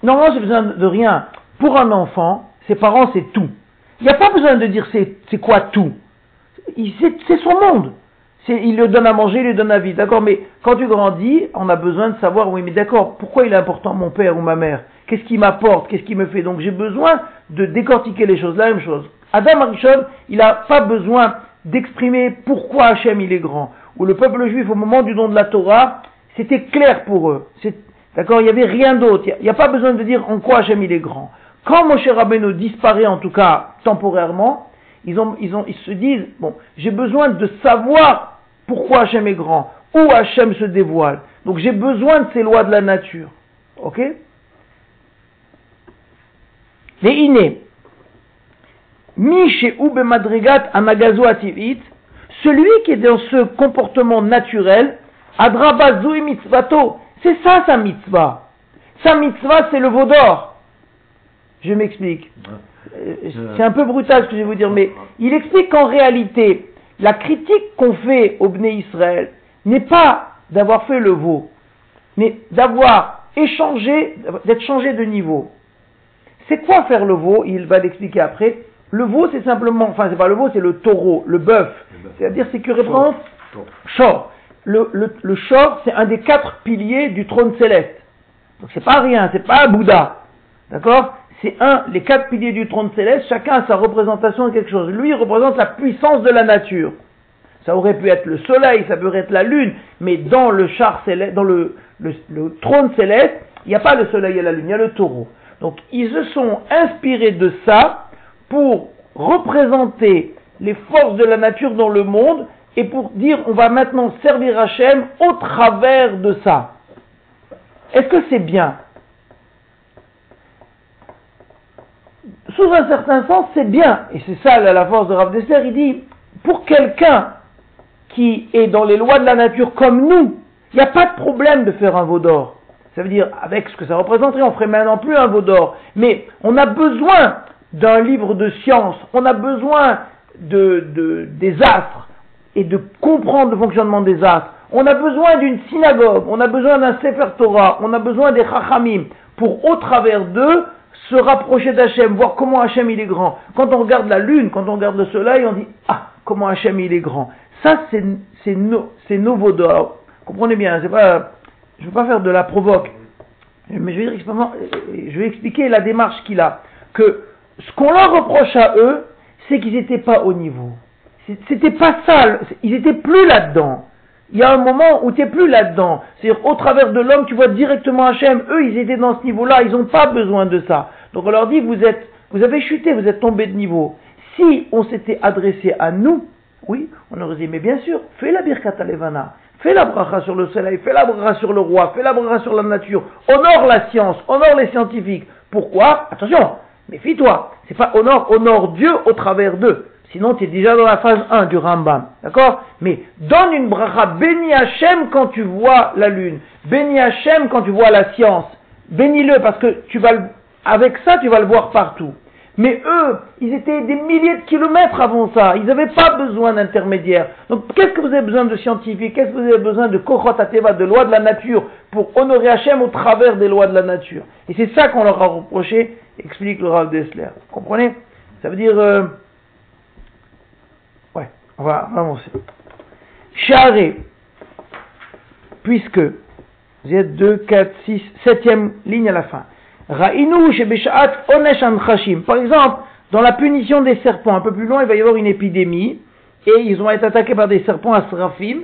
Normalement, j'ai besoin de rien. Pour un enfant, ses parents, c'est tout. Il n'y a pas besoin de dire c'est quoi tout. C'est son monde il le donne à manger, il lui donne à vie. D'accord Mais quand tu grandis, on a besoin de savoir, oui, mais d'accord, pourquoi il est important mon père ou ma mère? Qu'est-ce qui m'apporte? Qu'est-ce qui me fait? Donc j'ai besoin de décortiquer les choses. La même chose. Adam Arishon, il n'a pas besoin d'exprimer pourquoi Hachem il est grand. Ou le peuple juif, au moment du don de la Torah, c'était clair pour eux. D'accord Il n'y avait rien d'autre. Il n'y a, pas besoin de dire en quoi Hachem il est grand. Quand Moshe Rabbeinu disparaît, en tout cas temporairement, ils, ont, ils, ont, ils se disent, bon, j'ai besoin de savoir pourquoi Hachem est grand Où Hachem se dévoile Donc j'ai besoin de ces lois de la nature. Ok? Les innés. Miche ou madrigat amagazo ativit, celui qui est dans ce comportement naturel, adrabazu mitzvato, c'est ça sa mitzvah. Sa mitzvah, c'est le veau d'or. Je m'explique. Euh, c'est un peu brutal ce que je vais vous dire, mais il explique qu'en réalité, la critique qu'on fait au Bné Israël n'est pas d'avoir fait le veau, mais d'avoir échangé, d'être changé de niveau. C'est quoi faire le veau? Il va l'expliquer après. Le veau, c'est simplement, enfin, c'est pas le veau, c'est le taureau, le bœuf. C'est-à-dire, c'est que représente Chor. Le, le, le Chor, c'est un des quatre piliers du trône céleste. Donc, c'est pas rien, c'est pas un Bouddha. D'accord? C'est un, les quatre piliers du trône céleste, chacun a sa représentation de quelque chose. Lui, représente la puissance de la nature. Ça aurait pu être le soleil, ça pourrait être la lune, mais dans le char céleste, dans le trône céleste, il n'y a pas le soleil et la lune, il y a le taureau. Donc, ils se sont inspirés de ça pour représenter les forces de la nature dans le monde et pour dire on va maintenant servir Hachem au travers de ça. Est-ce que c'est bien? Sous un certain sens, c'est bien. Et c'est ça la force de Rav Dessler. Il dit, pour quelqu'un qui est dans les lois de la nature comme nous, il n'y a pas de problème de faire un veau d'or. Ça veut dire, avec ce que ça représenterait, on ferait maintenant plus un veau d'or. Mais on a besoin d'un livre de science, on a besoin de, des astres. et de comprendre le fonctionnement des astres. On a besoin d'une synagogue, on a besoin d'un Sefer Torah, on a besoin des Chachamim pour, au travers d'eux, se rapprocher d'Hachem, voir comment Hachem il est grand. Quand on regarde la lune, quand on regarde le soleil, on dit Ah, comment Hachem il est grand. Ça, c'est no, nouveau dehors. Comprenez bien, pas, je veux pas faire de la provoque, mais je vais, expliquer la démarche qu'il a. Que ce qu'on leur reproche à eux, c'est qu'ils n'étaient pas au niveau. C'était pas ça, ils étaient plus là-dedans. Il y a un moment où tu n'es plus là-dedans. C'est-à-dire, au travers de l'homme, tu vois directement Hachem. Eux, ils étaient dans ce niveau-là, ils n'ont pas besoin de ça. Donc on leur dit, vous êtes, vous avez chuté, vous êtes tombé de niveau. Si on s'était adressé à nous, oui, on aurait dit, mais bien sûr, fais la birkat alevana, fais la bracha sur le soleil, fais la bracha sur le roi, fais la bracha sur la nature, honore la science, honore les scientifiques. Pourquoi? Attention, méfie-toi, c'est pas honore, honore Dieu au travers d'eux. Sinon, tu es déjà dans la phase 1 du Rambam. D'accord? Mais donne une bracha, bénis Hachem quand tu vois la lune. Bénis Hachem quand tu vois la science. Bénis-le parce que tu vas avec ça, tu vas le voir partout. Mais eux, ils étaient des milliers de kilomètres avant ça. Ils n'avaient pas besoin d'intermédiaires. Donc, qu'est-ce que vous avez besoin de scientifiques? Qu'est-ce que vous avez besoin de Kochot Ateva, de lois de la nature, pour honorer Hachem au travers des lois de la nature? Et c'est ça qu'on leur a reproché, explique le Rav Dessler. Vous comprenez? Ça veut dire... Euh, on va avancer. Charé, puisque êtes 2, 4, 6, 7e ligne à la fin. Par exemple, dans la punition des serpents, un peu plus loin, il va y avoir une épidémie, et ils vont être attaqués par des serpents à Srafim.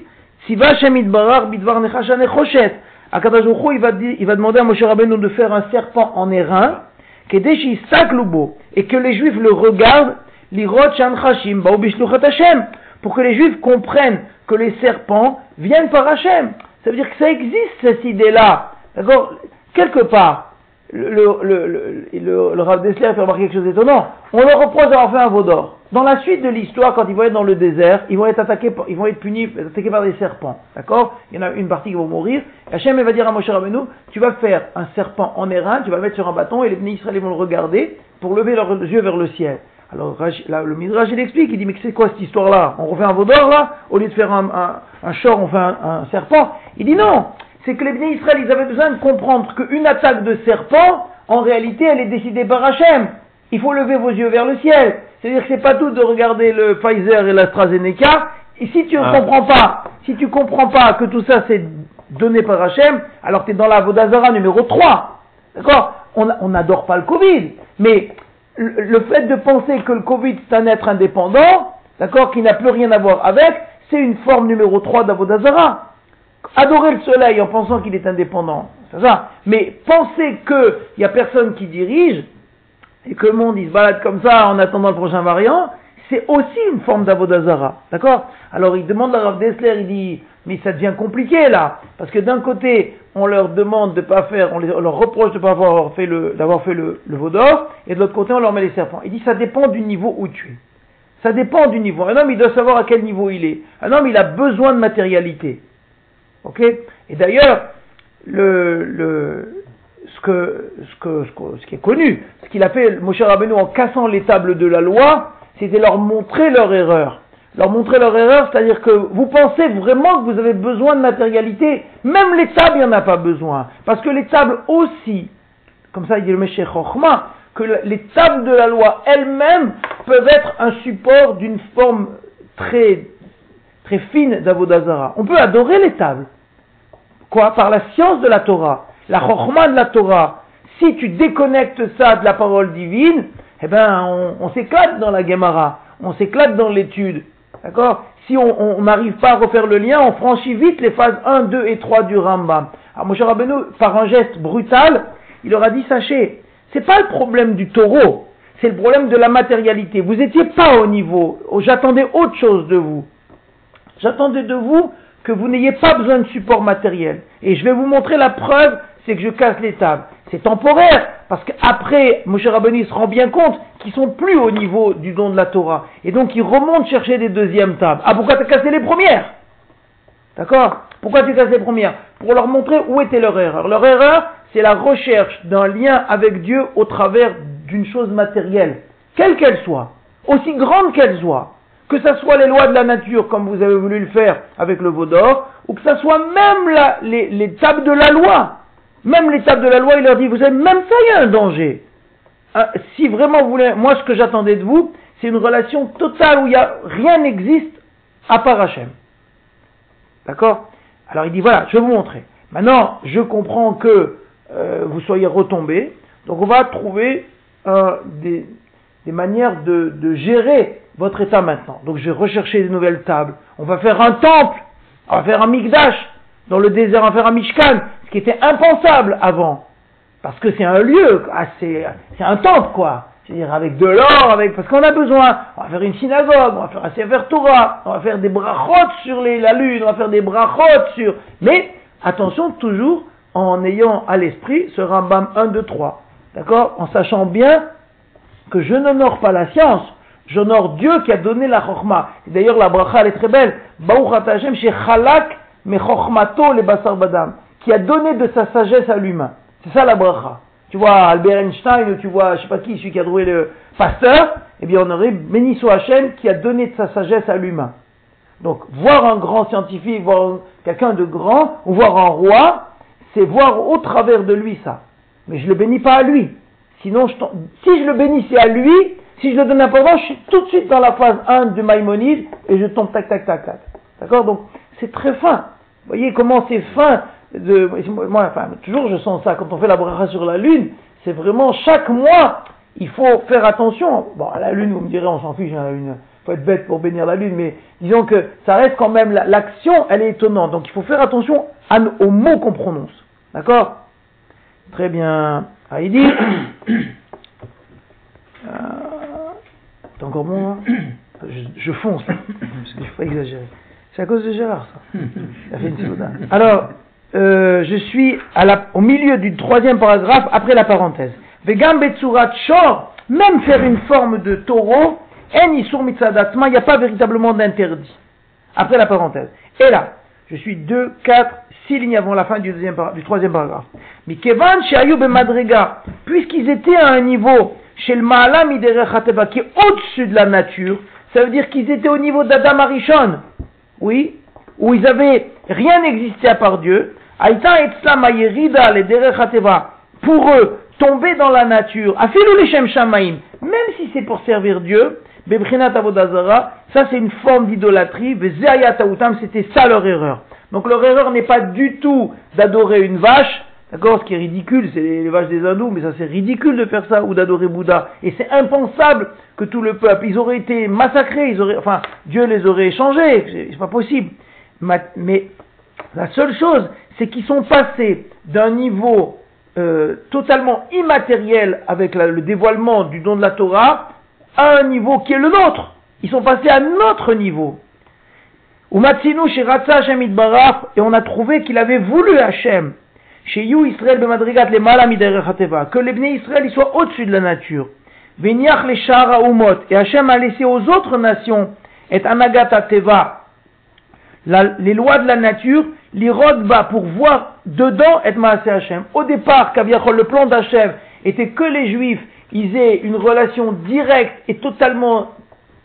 Siva Shemid Barar Bidvar Nechoshet. il va, il va demander à Moshe Rabbeinu de faire un serpent en airain, que et que les juifs le regardent, l'irot Shanchashim, Hashem, pour que les juifs comprennent que les serpents viennent par Hashem. Ça veut dire que ça existe cette idée-là. D'accord? Quelque part le, le, le, le, le Rav Dessler fait remarquer quelque chose d'étonnant. On leur reproche d'avoir fait un veau d'or. Dans la suite de l'histoire, quand ils vont être dans le désert, ils vont être attaqués, ils vont être punis, attaqués par des serpents. D'accord? Il y en a une partie qui va mourir. Hachem va dire à Moshe Rabbeinu, tu vas faire un serpent en airain, tu vas le mettre sur un bâton et les bénis Israël vont le regarder pour lever leurs yeux vers le ciel. Alors le Midrash il explique, il dit mais c'est quoi cette histoire-là? On refait un veau d'or là? Au lieu de faire un, un, un short, on fait un, un serpent? Il dit non, c'est que les bénis Israël, ils avaient besoin de comprendre qu'une attaque de serpent, en réalité, elle est décidée par Hachem. Il faut lever vos yeux vers le ciel. C'est-à-dire que c'est pas tout de regarder le Pfizer et l'AstraZeneca. Et si tu ne ah. comprends pas, si tu comprends pas que tout ça c'est donné par Hachem, alors tu es dans la Vodazara numéro 3. D'accord? On n'adore pas le Covid. Mais le, fait de penser que le Covid c'est un être indépendant, d'accord, qui n'a plus rien à voir avec, c'est une forme numéro 3 d'Avodazara adorer le soleil en pensant qu'il est indépendant, c'est ça. Mais penser qu'il n'y a personne qui dirige, et que le monde il se balade comme ça en attendant le prochain variant, c'est aussi une forme d'avodazara. D'accord Alors il demande à Rav Dessler, il dit, mais ça devient compliqué là, parce que d'un côté, on leur demande de pas faire, on, leur reproche de pas avoir fait le, d'avoir fait le, le d'or, et de l'autre côté, on leur met les serpents. Il dit, ça dépend du niveau où tu es. Ça dépend du niveau. Un homme, il doit savoir à quel niveau il est. Un homme, il a besoin de matérialité. Ok? Et d'ailleurs, le, le, ce, que, ce, que, ce, qui est connu, ce qu'il a fait Moshe Rabbeinu en cassant les tables de la loi, c'était leur montrer leur erreur. Leur montrer leur erreur, c'est-à-dire que vous pensez vraiment que vous avez besoin de matérialité. Même les tables, il n'y en a pas besoin. Parce que les tables aussi, comme ça il dit le Meshech Chochma, que les tables de la loi elles-mêmes peuvent être un support d'une forme très, très fine d'Avodazara. On peut adorer les tables. Quoi? Par la science de la Torah, la chorma de la Torah. Si tu déconnectes ça de la parole divine, eh ben, on, s'éclate dans la Gemara, on s'éclate dans l'étude. D'accord Si on n'arrive pas à refaire le lien, on franchit vite les phases 1, 2 et 3 du Rambam. Alors, Moshe Rabbeinu, par un geste brutal, il leur a dit, sachez, c'est pas le problème du taureau, c'est le problème de la matérialité. Vous n'étiez pas au niveau, j'attendais autre chose de vous. J'attendais de vous que vous n'ayez pas besoin de support matériel. Et je vais vous montrer la preuve, c'est que je casse les tables. C'est temporaire, parce qu'après, Moshe Rabbani se rend bien compte qu'ils sont plus au niveau du don de la Torah. Et donc, il remonte chercher des deuxièmes tables. Ah, pourquoi as cassé les premières? D'accord? Pourquoi tu casses les premières? Pour leur montrer où était leur erreur. Leur erreur, c'est la recherche d'un lien avec Dieu au travers d'une chose matérielle, quelle qu'elle soit, aussi grande qu'elle soit. que ce soit les lois de la nature comme vous avez voulu le faire avec le veau d'or, ou que ce soit même les tables de la loi. Même tables de la loi, il leur dit, vous savez, même ça, il y a un danger. Ah, si vraiment vous voulez, moi ce que j'attendais de vous, c'est une relation totale où rien n'existe à part Hachem. D'accord? Alors il dit, voilà, je vais vous montrer. Maintenant, je comprends que euh, vous soyez retombés, donc on va trouver euh, des, manières de, gérer votre état maintenant. Donc je vais rechercher des nouvelles tables. On va faire un temple. On va faire un mikdash. Dans le désert, va faire un mishkan. Ce qui était impensable avant. Parce que c'est un lieu, c'est un temple quoi. C'est-à-dire avec de l'or, avec, parce qu'on a besoin. On va faire une synagogue, on va faire un Sefer Torah, on va faire des brachot sur les, la lune, on va faire des brachot sur, mais, attention, toujours en ayant à l'esprit ce Rambam 1, 2, 3. D'accord? En sachant bien que je n'honore pas la science, J'honore Dieu qui a donné la chokma. D'ailleurs, la bracha, elle est très belle. Hashem, chalak me le basar badam. Qui a donné de sa sagesse à l'humain. C'est ça la bracha. Tu vois, Albert Einstein, ou tu vois, je sais pas qui, celui qui a trouvé le pasteur, eh bien, on aurait béni soit Hachem qui a donné de sa sagesse à l'humain. Donc, voir un grand scientifique, voir quelqu'un de grand, ou voir un roi, c'est voir au travers de lui ça. Mais je le bénis pas à lui. Sinon, si je le bénissais à lui, si je le donne l'importance, je suis tout de suite dans la phase 1 du Maïmonide et je tombe tac tac tac tac. D'accord? Donc c'est très fin. Vous voyez comment c'est fin de, moi, enfin, toujours je sens ça quand on fait la bracha sur la lune, c'est vraiment chaque mois, il faut faire attention. Bon, à la lune, vous me direz, on s'en fiche, hein, la lune, faut être bête pour bénir la lune, mais disons que ça reste quand même, l'action, elle est étonnante. Donc il faut faire attention aux mots qu'on prononce. D'accord? Très bien. Ah, euh, T'es encore bon hein? Je, fonce, hein, qu'il ne pas exagérer. C'est à cause de Gérard, ça. Fait une Alors, euh, je suis à la, au milieu du troisième paragraphe, après la parenthèse. Vegam betsurat shor, même faire une forme de taureau, en isur il n'y a pas véritablement d'interdit. Après la parenthèse. Et là, je suis deux, quatre, six lignes avant la fin du, deuxième, du troisième paragraphe. Mais kevan et madriga, puisqu'ils étaient à un niveau chez le Ma'alam qui est au-dessus de la nature, ça veut dire qu'ils étaient au niveau d'Adam Arishon, oui, où ils avaient, rien n'existait à part Dieu, pour eux, tomber dans la nature, même si c'est pour servir Dieu, ça c'est une forme d'idolâtrie, c'était ça leur erreur. Donc leur erreur n'est pas du tout d'adorer une vache, D'accord Ce qui est ridicule, c'est vaches des hindous, mais ça c'est ridicule de faire ça ou d'adorer Bouddha. Et c'est impensable que tout le peuple, ils auraient été massacrés, ils auraient, enfin, Dieu les aurait échangés, c'est pas possible. Mais la seule chose, c'est qu'ils sont passés d'un niveau euh, totalement immatériel avec le dévoilement du don de la Torah à un niveau qui est le nôtre. Ils sont passés à notre niveau. Et on a trouvé qu'il avait voulu Hachem chez You Israël Bemadrigat les que les Bnei Israël soient au-dessus de la nature. Veniach les Shara Umot, et Hachem a laissé aux autres nations, et Anagata Teva, les lois de la nature, l'irodba, pour voir dedans et Maasé Hachem. Au départ, le plan d'Hachem était que les Juifs, ils aient une relation directe et totalement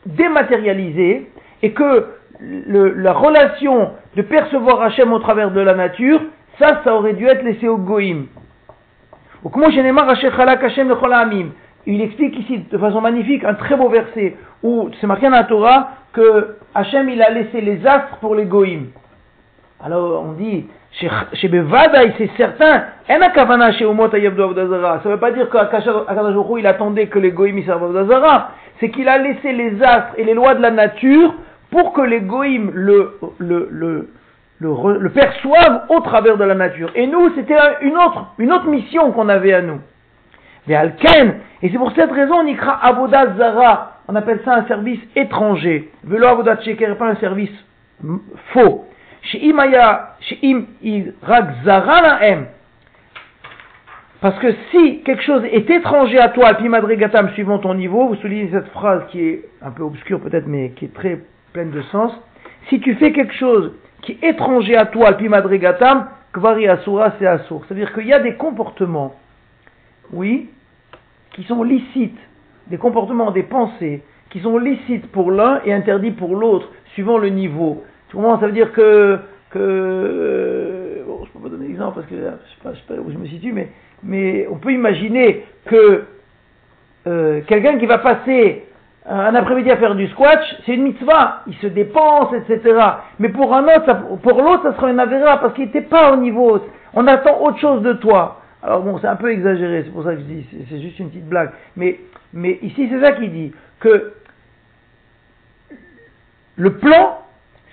dématérialisée, et que la relation de percevoir Hachem au travers de la nature, ça, ça aurait dû être laissé au goïm. Il explique ici de façon magnifique un très beau verset où c'est marqué dans la Torah que Hachem il a laissé les astres pour les goïm. Alors on dit chez Bevadaï c'est certain, ça ne veut pas dire qu'Akadosh il attendait que les goïm servent d'Azara, c'est qu'il a laissé les astres et les lois de la nature pour que les goïm le, le, le le, perçoivent au travers de la nature. Et nous, c'était une autre, une autre mission qu'on avait à nous. Et c'est pour cette raison, on Zara, on appelle ça un service étranger. Velo Avodat Sheker, pas un service faux. Parce que si quelque chose est étranger à toi, puis madrigatam suivant ton niveau, vous soulignez cette phrase qui est un peu obscure peut-être, mais qui est très pleine de sens. Si tu fais quelque chose qui est étranger à toi, alpi madrigatam, kvari asura, c'est asur. C'est-à-dire qu'il y a des comportements, oui, qui sont licites, des comportements, des pensées, qui sont licites pour l'un et interdits pour l'autre, suivant le niveau. Tu comprends Ça veut dire que, que euh, bon, je peux pas donner l'exemple parce que je sais pas, sais pas où je me situe, mais, mais on peut imaginer que euh, quelqu'un qui va passer un après-midi à faire du squash, c'est une mitzvah, il se dépense, etc. Mais pour un autre, pour l'autre, ça sera une avéra parce qu'il n'était pas au niveau. On attend autre chose de toi. Alors bon, c'est un peu exagéré, c'est pour ça que je dis, c'est juste une petite blague. Mais, ici, c'est ça qu'il dit, que le plan,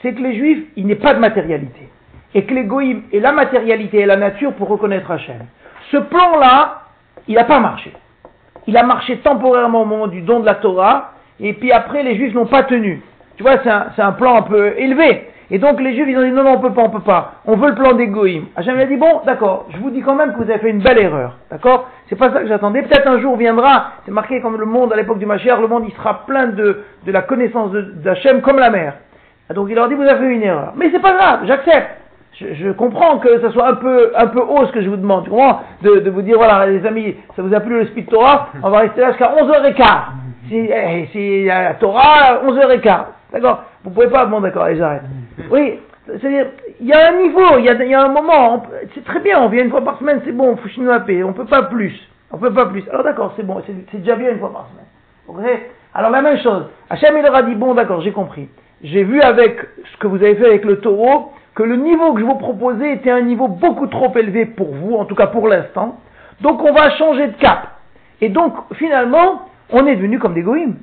c'est que les juifs, il n'est pas de matérialité. Et que l'égoïme et la matérialité et la nature pour reconnaître Hachem. Ce plan-là, il n'a pas marché. Il a marché temporairement au moment du don de la Torah, et puis après, les juifs n'ont pas tenu. Tu vois, c'est un, plan un peu élevé. Et donc les juifs, ils ont dit non, non, on peut pas, on peut pas. On veut le plan d'Égoïm. Hachem a dit bon, d'accord, je vous dis quand même que vous avez fait une belle erreur. D'accord? C'est pas ça que j'attendais. Peut-être un jour viendra, c'est marqué comme le monde à l'époque du Mashiach, le monde il sera plein de, la connaissance d'Hachem comme la mer. Donc il leur dit vous avez fait une erreur. Mais c'est pas grave, j'accepte. Je, je, comprends que ça soit un peu, un peu haut ce que je vous demande. Tu comprends? De, de vous dire voilà les amis, ça vous a plu le speed Torah, on va rester là jusqu'à 11h15. C'est eh, la Torah, 11h15. D'accord? Vous pouvez pas, bon d'accord, allez j'arrête. Oui, c'est-à-dire, il y a un niveau, il y a, y a un moment, c'est très bien, on vient une fois par semaine, c'est bon, faut chiner la paix, on peut pas plus. On peut pas plus. Alors d'accord, c'est bon, c'est déjà bien une fois par semaine. Ok Alors la même chose, Hachem il leur a dit, bon d'accord, j'ai compris. J'ai vu avec ce que vous avez fait avec le taureau, que le niveau que je vous proposais était un niveau beaucoup trop élevé pour vous, en tout cas pour l'instant. Donc on va changer de cap. Et donc finalement, on est devenu comme des goïms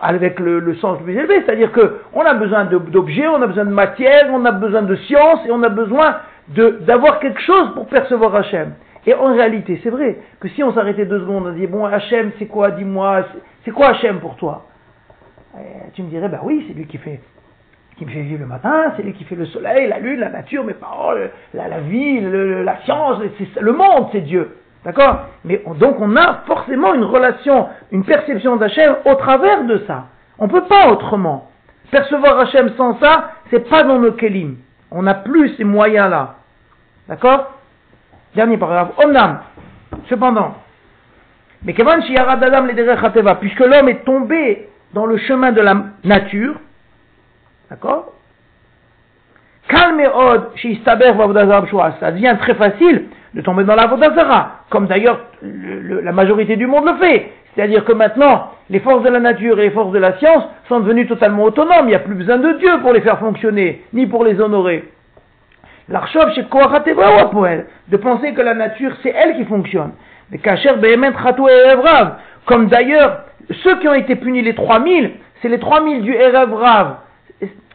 avec le, sens le plus élevé, c'est-à-dire qu'on a besoin d'objets, on a besoin de matière, on a besoin de science et on a besoin d'avoir quelque chose pour percevoir Hachem. Et en réalité, c'est vrai que si on s'arrêtait deux secondes, on disait bon Hachem, c'est quoi, dis-moi, c'est quoi Hachem pour toi? Eh, Tu me dirais ben oui, c'est lui qui fait qui me fait vivre le matin, c'est lui qui fait le soleil, la lune, la nature, mes paroles, la, la vie, la science, le monde, c'est Dieu. D'accord Mais donc on a forcément une relation, une perception d'Hachem au travers de ça. On ne peut pas autrement. Percevoir Hachem sans ça, c'est pas dans nos kelim. On n'a plus ces moyens-là. D'accord Dernier paragraphe. Omnam. Cependant. Mais puisque l'homme est tombé dans le chemin de la nature, d'accord Calme et od, ça devient très facile de tomber dans la Vodazara, comme d'ailleurs la majorité du monde le fait. C'est-à-dire que maintenant, les forces de la nature et les forces de la science sont devenues totalement autonomes. Il n'y a plus besoin de Dieu pour les faire fonctionner, ni pour les honorer. L'archov chez de penser que la nature, c'est elle qui fonctionne. Mais Kacher et comme d'ailleurs, ceux qui ont été punis les 3000, c'est les 3000 du Erev Rav.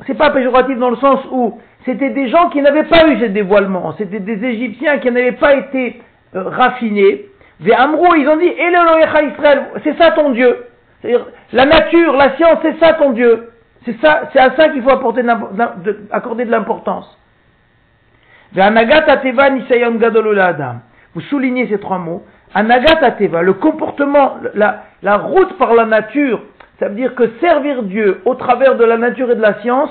C'est pas péjoratif dans le sens où c'était des gens qui n'avaient pas eu ce dévoilement. C'était des Égyptiens qui n'avaient pas été euh, raffinés. Des Amrou, ils ont dit, Israël, c'est ça ton Dieu. La nature, la science, c'est ça ton Dieu. C'est à ça qu'il faut apporter accorder de l'importance. Vous soulignez ces trois mots. Anagat le comportement, la route par la nature, ça veut dire que servir Dieu au travers de la nature et de la science,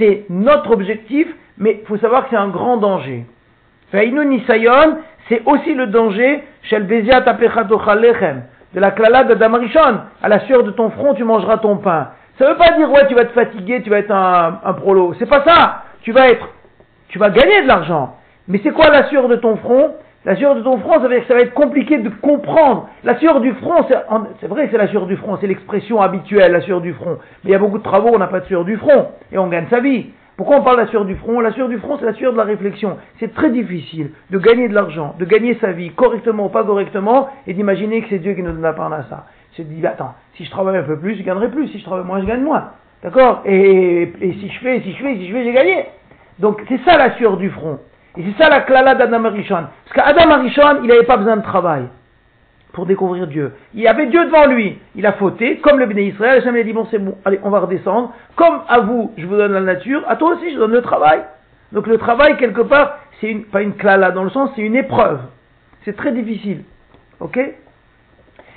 c'est notre objectif, mais il faut savoir que c'est un grand danger. Nisayon, c'est aussi le danger de la klala de Damarishon. À la sueur de ton front, tu mangeras ton pain. Ça ne veut pas dire, ouais, tu vas te fatiguer, tu vas être un, un prolo. C'est pas ça. Tu vas être, tu vas gagner de l'argent. Mais c'est quoi la sueur de ton front? La sueur de ton front, ça va, ça va être compliqué de comprendre. La sueur du front, c'est vrai, c'est la sueur du front, c'est l'expression habituelle, la sueur du front. Mais il y a beaucoup de travaux, on n'a pas de sueur du front, et on gagne sa vie. Pourquoi on parle de la sueur du front? La sueur du front, c'est la sueur de la réflexion. C'est très difficile de gagner de l'argent, de gagner sa vie, correctement ou pas correctement, et d'imaginer que c'est Dieu qui nous donne la part à ça. C'est de dire, attends, si je travaille un peu plus, je gagnerai plus. Si je travaille moins, je gagne moins. D'accord? Et, et si je fais, si je fais, si je fais, j'ai gagné. Donc c'est ça la sueur du front. Et c'est ça la klala d'Adam Arishon. Parce qu'Adam Arishon, il n'avait pas besoin de travail pour découvrir Dieu. Il avait Dieu devant lui. Il a fauté, comme le béné Israël. Jamais a dit, bon, c'est bon, allez, on va redescendre. Comme à vous, je vous donne la nature, à toi aussi, je donne le travail. Donc le travail, quelque part, c'est une, pas une klala dans le sens, c'est une épreuve. C'est très difficile. Ok?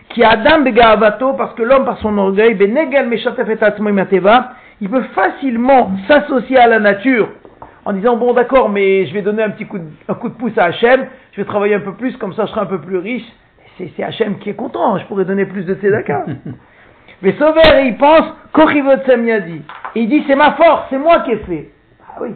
Qui Adam begavato, parce que l'homme, par son orgueil, il peut facilement s'associer à la nature en disant bon d'accord mais je vais donner un petit coup de, un coup de pouce à Hachem, je vais travailler un peu plus, comme ça je serai un peu plus riche. C'est Hachem qui est content, je pourrais donner plus de tzedaka. Mais Sauver, et il pense, Kochivot Samyadi. Et il dit, c'est ma force, c'est moi qui ai fait. Ah oui.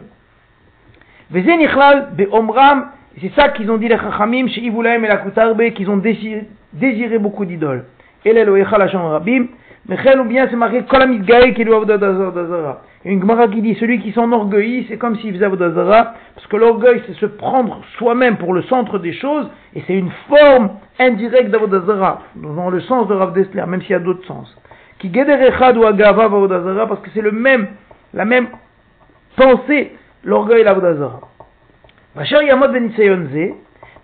Beomram, c'est ça qu'ils ont dit les Chachamim, chez Ivulaim et la Kutarbe, qu'ils ont désiré, désiré beaucoup d'idoles. Et l'Elohecha la Rabim, mais ou bien c'est marqué Kolamit Gaï qui doit Dazara. Une Gemara qui dit celui qui s'enorgueillit, c'est comme s'il faisait Avodazara, parce que l'orgueil c'est se prendre soi-même pour le centre des choses, et c'est une forme indirecte d'Avodazara, dans le sens de Rav Dessler, même s'il y a d'autres sens. Qui Gederechad ou Agava Avodazara, parce que c'est le même, la même pensée, l'orgueil et l'Avodazara. Yamod ben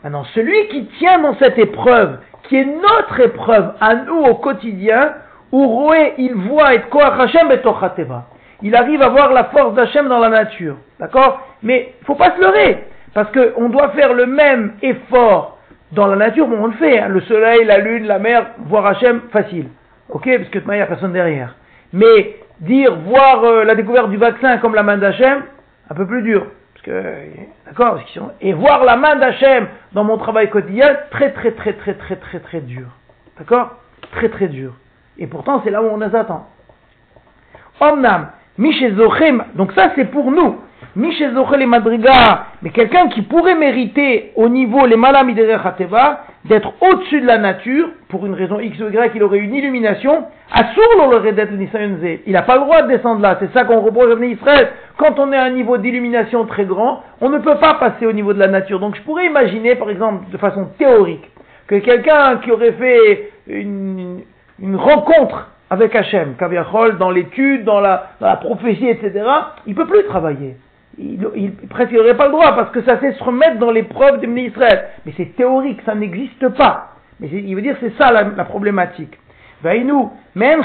Maintenant, celui qui tient dans cette épreuve, qui est notre épreuve à nous au quotidien, où il voit et Hashem Il arrive à voir la force d'Hachem dans la nature. D'accord? Mais il faut pas se leurrer. Parce qu'on doit faire le même effort dans la nature, bon, on le fait. Hein. le soleil, la lune, la mer, voir Hachem, facile. Ok? Parce que de a personne derrière. Mais dire voir euh, la découverte du vaccin comme la main d'Hachem, un peu plus dur. Parce que, d'accord? Et voir la main d'Hachem dans mon travail quotidien, très, très, très, très, très, très, très dur. D'accord? Très, très dur. Et pourtant, c'est là où on les attend. Omnam, Mishezochem, donc ça c'est pour nous. Mishezochem les madriga, mais quelqu'un qui pourrait mériter au niveau les malamidere d'être au-dessus de la nature, pour une raison X ou Y, il aurait une illumination, il n'a pas le droit de descendre là. C'est ça qu'on reproche à Israël. Quand on est à un niveau d'illumination très grand, on ne peut pas passer au niveau de la nature. Donc je pourrais imaginer, par exemple, de façon théorique, que quelqu'un qui aurait fait une, une rencontre avec Hachem, Kaviachol, dans l'étude, dans la, prophétie, etc., il peut plus travailler. Il, il, presque pas le droit parce que ça c'est se remettre dans l'épreuve de Israël. Mais c'est théorique, ça n'existe pas. Mais il veut dire c'est ça la, problématique. Vaïnou, men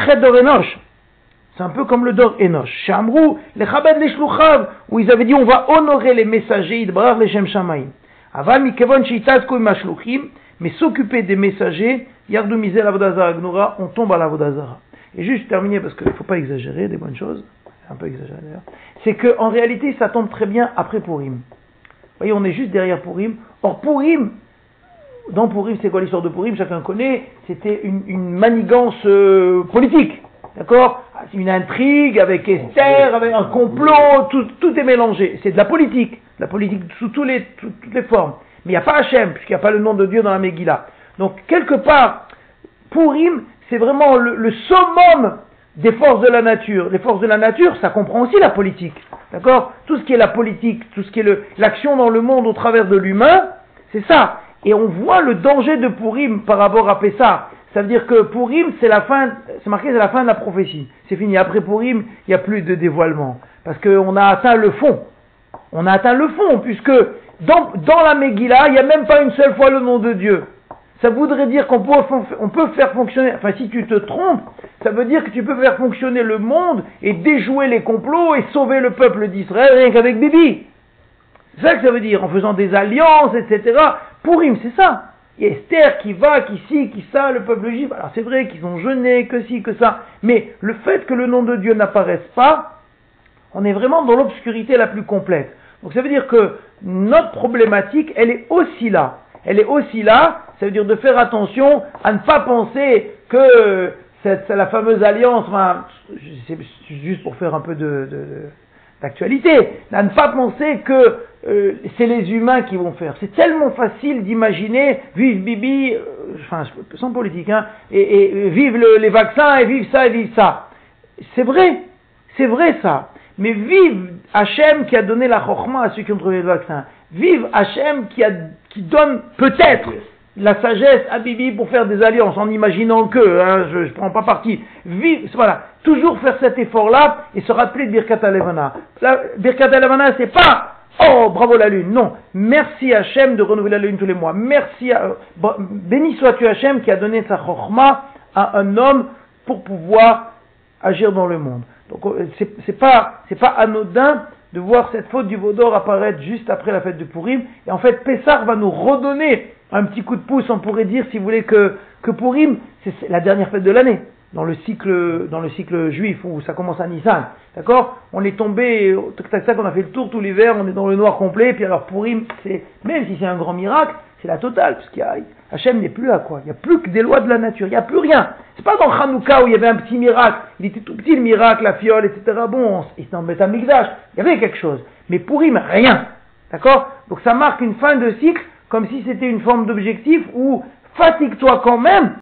C'est un peu comme le dor Enoch. Shamrou, les chabed les shluchav, où ils avaient dit on va honorer les messagers, idbrar les shem shamaim. Aval mikevon sheitazko im mais s'occuper des messagers, Yardou Mizel Avodazara Gnora, on tombe à l'Avodazara. Et juste terminer, parce qu'il ne faut pas exagérer des bonnes choses, un peu exagéré d'ailleurs, c'est qu'en réalité, ça tombe très bien après Purim. Vous voyez, on est juste derrière Purim. Or, Purim, dans Purim, c'est quoi l'histoire de Purim? Chacun connaît, c'était une, manigance euh, politique. D'accord? Une intrigue avec Esther, avec un complot, tout, est mélangé. C'est de la politique, la politique sous tous les, toutes les formes. Mais il n'y a pas Hachem, puisqu'il n'y a pas le nom de Dieu dans la Megillah. Donc, quelque part, Purim, c'est vraiment le, summum des forces de la nature. Les forces de la nature, ça comprend aussi la politique. D'accord? Tout ce qui est la politique, tout ce qui est l'action dans le monde au travers de l'humain, c'est ça. Et on voit le danger de Purim par rapport à Pessah. Ça veut dire que Purim, c'est la fin, c'est marqué, c'est la fin de la prophétie. C'est fini. Après Purim, il n'y a plus de dévoilement. Parce qu'on a atteint le fond. On a atteint le fond, puisque dans, dans la Megillah, il n'y a même pas une seule fois le nom de Dieu. Ça voudrait dire qu'on peut, faire fonctionner, enfin si tu te trompes, ça veut dire que tu peux faire fonctionner le monde et déjouer les complots et sauver le peuple d'Israël rien qu'avec Bibi. C'est ça que ça veut dire, en faisant des alliances, etc. Pourim, c'est ça. Il y a Esther qui va, qui ci, qui ça, le peuple juif. Alors c'est vrai qu'ils ont jeûné, que ci, que ça. Mais le fait que le nom de Dieu n'apparaisse pas, on est vraiment dans l'obscurité la plus complète. Donc ça veut dire que notre problématique, elle est aussi là. Elle est aussi là, ça veut dire de faire attention à ne pas penser que c'est la fameuse alliance, c'est juste pour faire un peu d'actualité, de, à ne pas penser que euh, c'est les humains qui vont faire. C'est tellement facile d'imaginer, vive Bibi, euh, enfin, sans politique, hein, et, et vive les vaccins, et vive ça, et vive ça. C'est vrai, c'est vrai ça. Mais vive Hachem qui a donné la chokhmah à ceux qui ont trouvé le vaccin. Vive Hachem qui, a, qui donne peut-être la sagesse à Bibi pour faire des alliances en imaginant que, hein, je ne prends pas parti. Vive, voilà, toujours faire cet effort-là et se rappeler de Birkat Alevana. Birkat Alevana, c'est pas Oh, bravo la lune. Non. Merci Hachem de renouveler la lune tous les mois. Merci à, béni sois-tu Hachem qui a donné sa chokhmah à un homme pour pouvoir agir dans le monde. Donc euh, c'est pas c'est pas anodin de voir cette faute du Vaudor apparaître juste après la fête de Purim. Et en fait, Pessar va nous redonner un petit coup de pouce. On pourrait dire, si vous voulez, que, que Purim, c'est la dernière fête de l'année. Dans le cycle, dans le cycle juif où ça commence à Nissan. D'accord? On est tombé, tac tac tac, on a fait le tour tout l'hiver, on est dans le noir complet, puis alors Purim, c'est, même si c'est un grand miracle, c'est la totale, parce qu'il y a, Hachem n'est plus là, quoi. Il n'y a plus que des lois de la nature, il n'y a plus rien. C'est pas dans Hanouka où il y avait un petit miracle, il était tout petit le miracle, la fiole, etc. Bon, met un mixage, il y avait quelque chose. Mais pour mais rien. D'accord? Donc ça marque une fin de cycle, comme si c'était une forme d'objectif où fatigue-toi quand même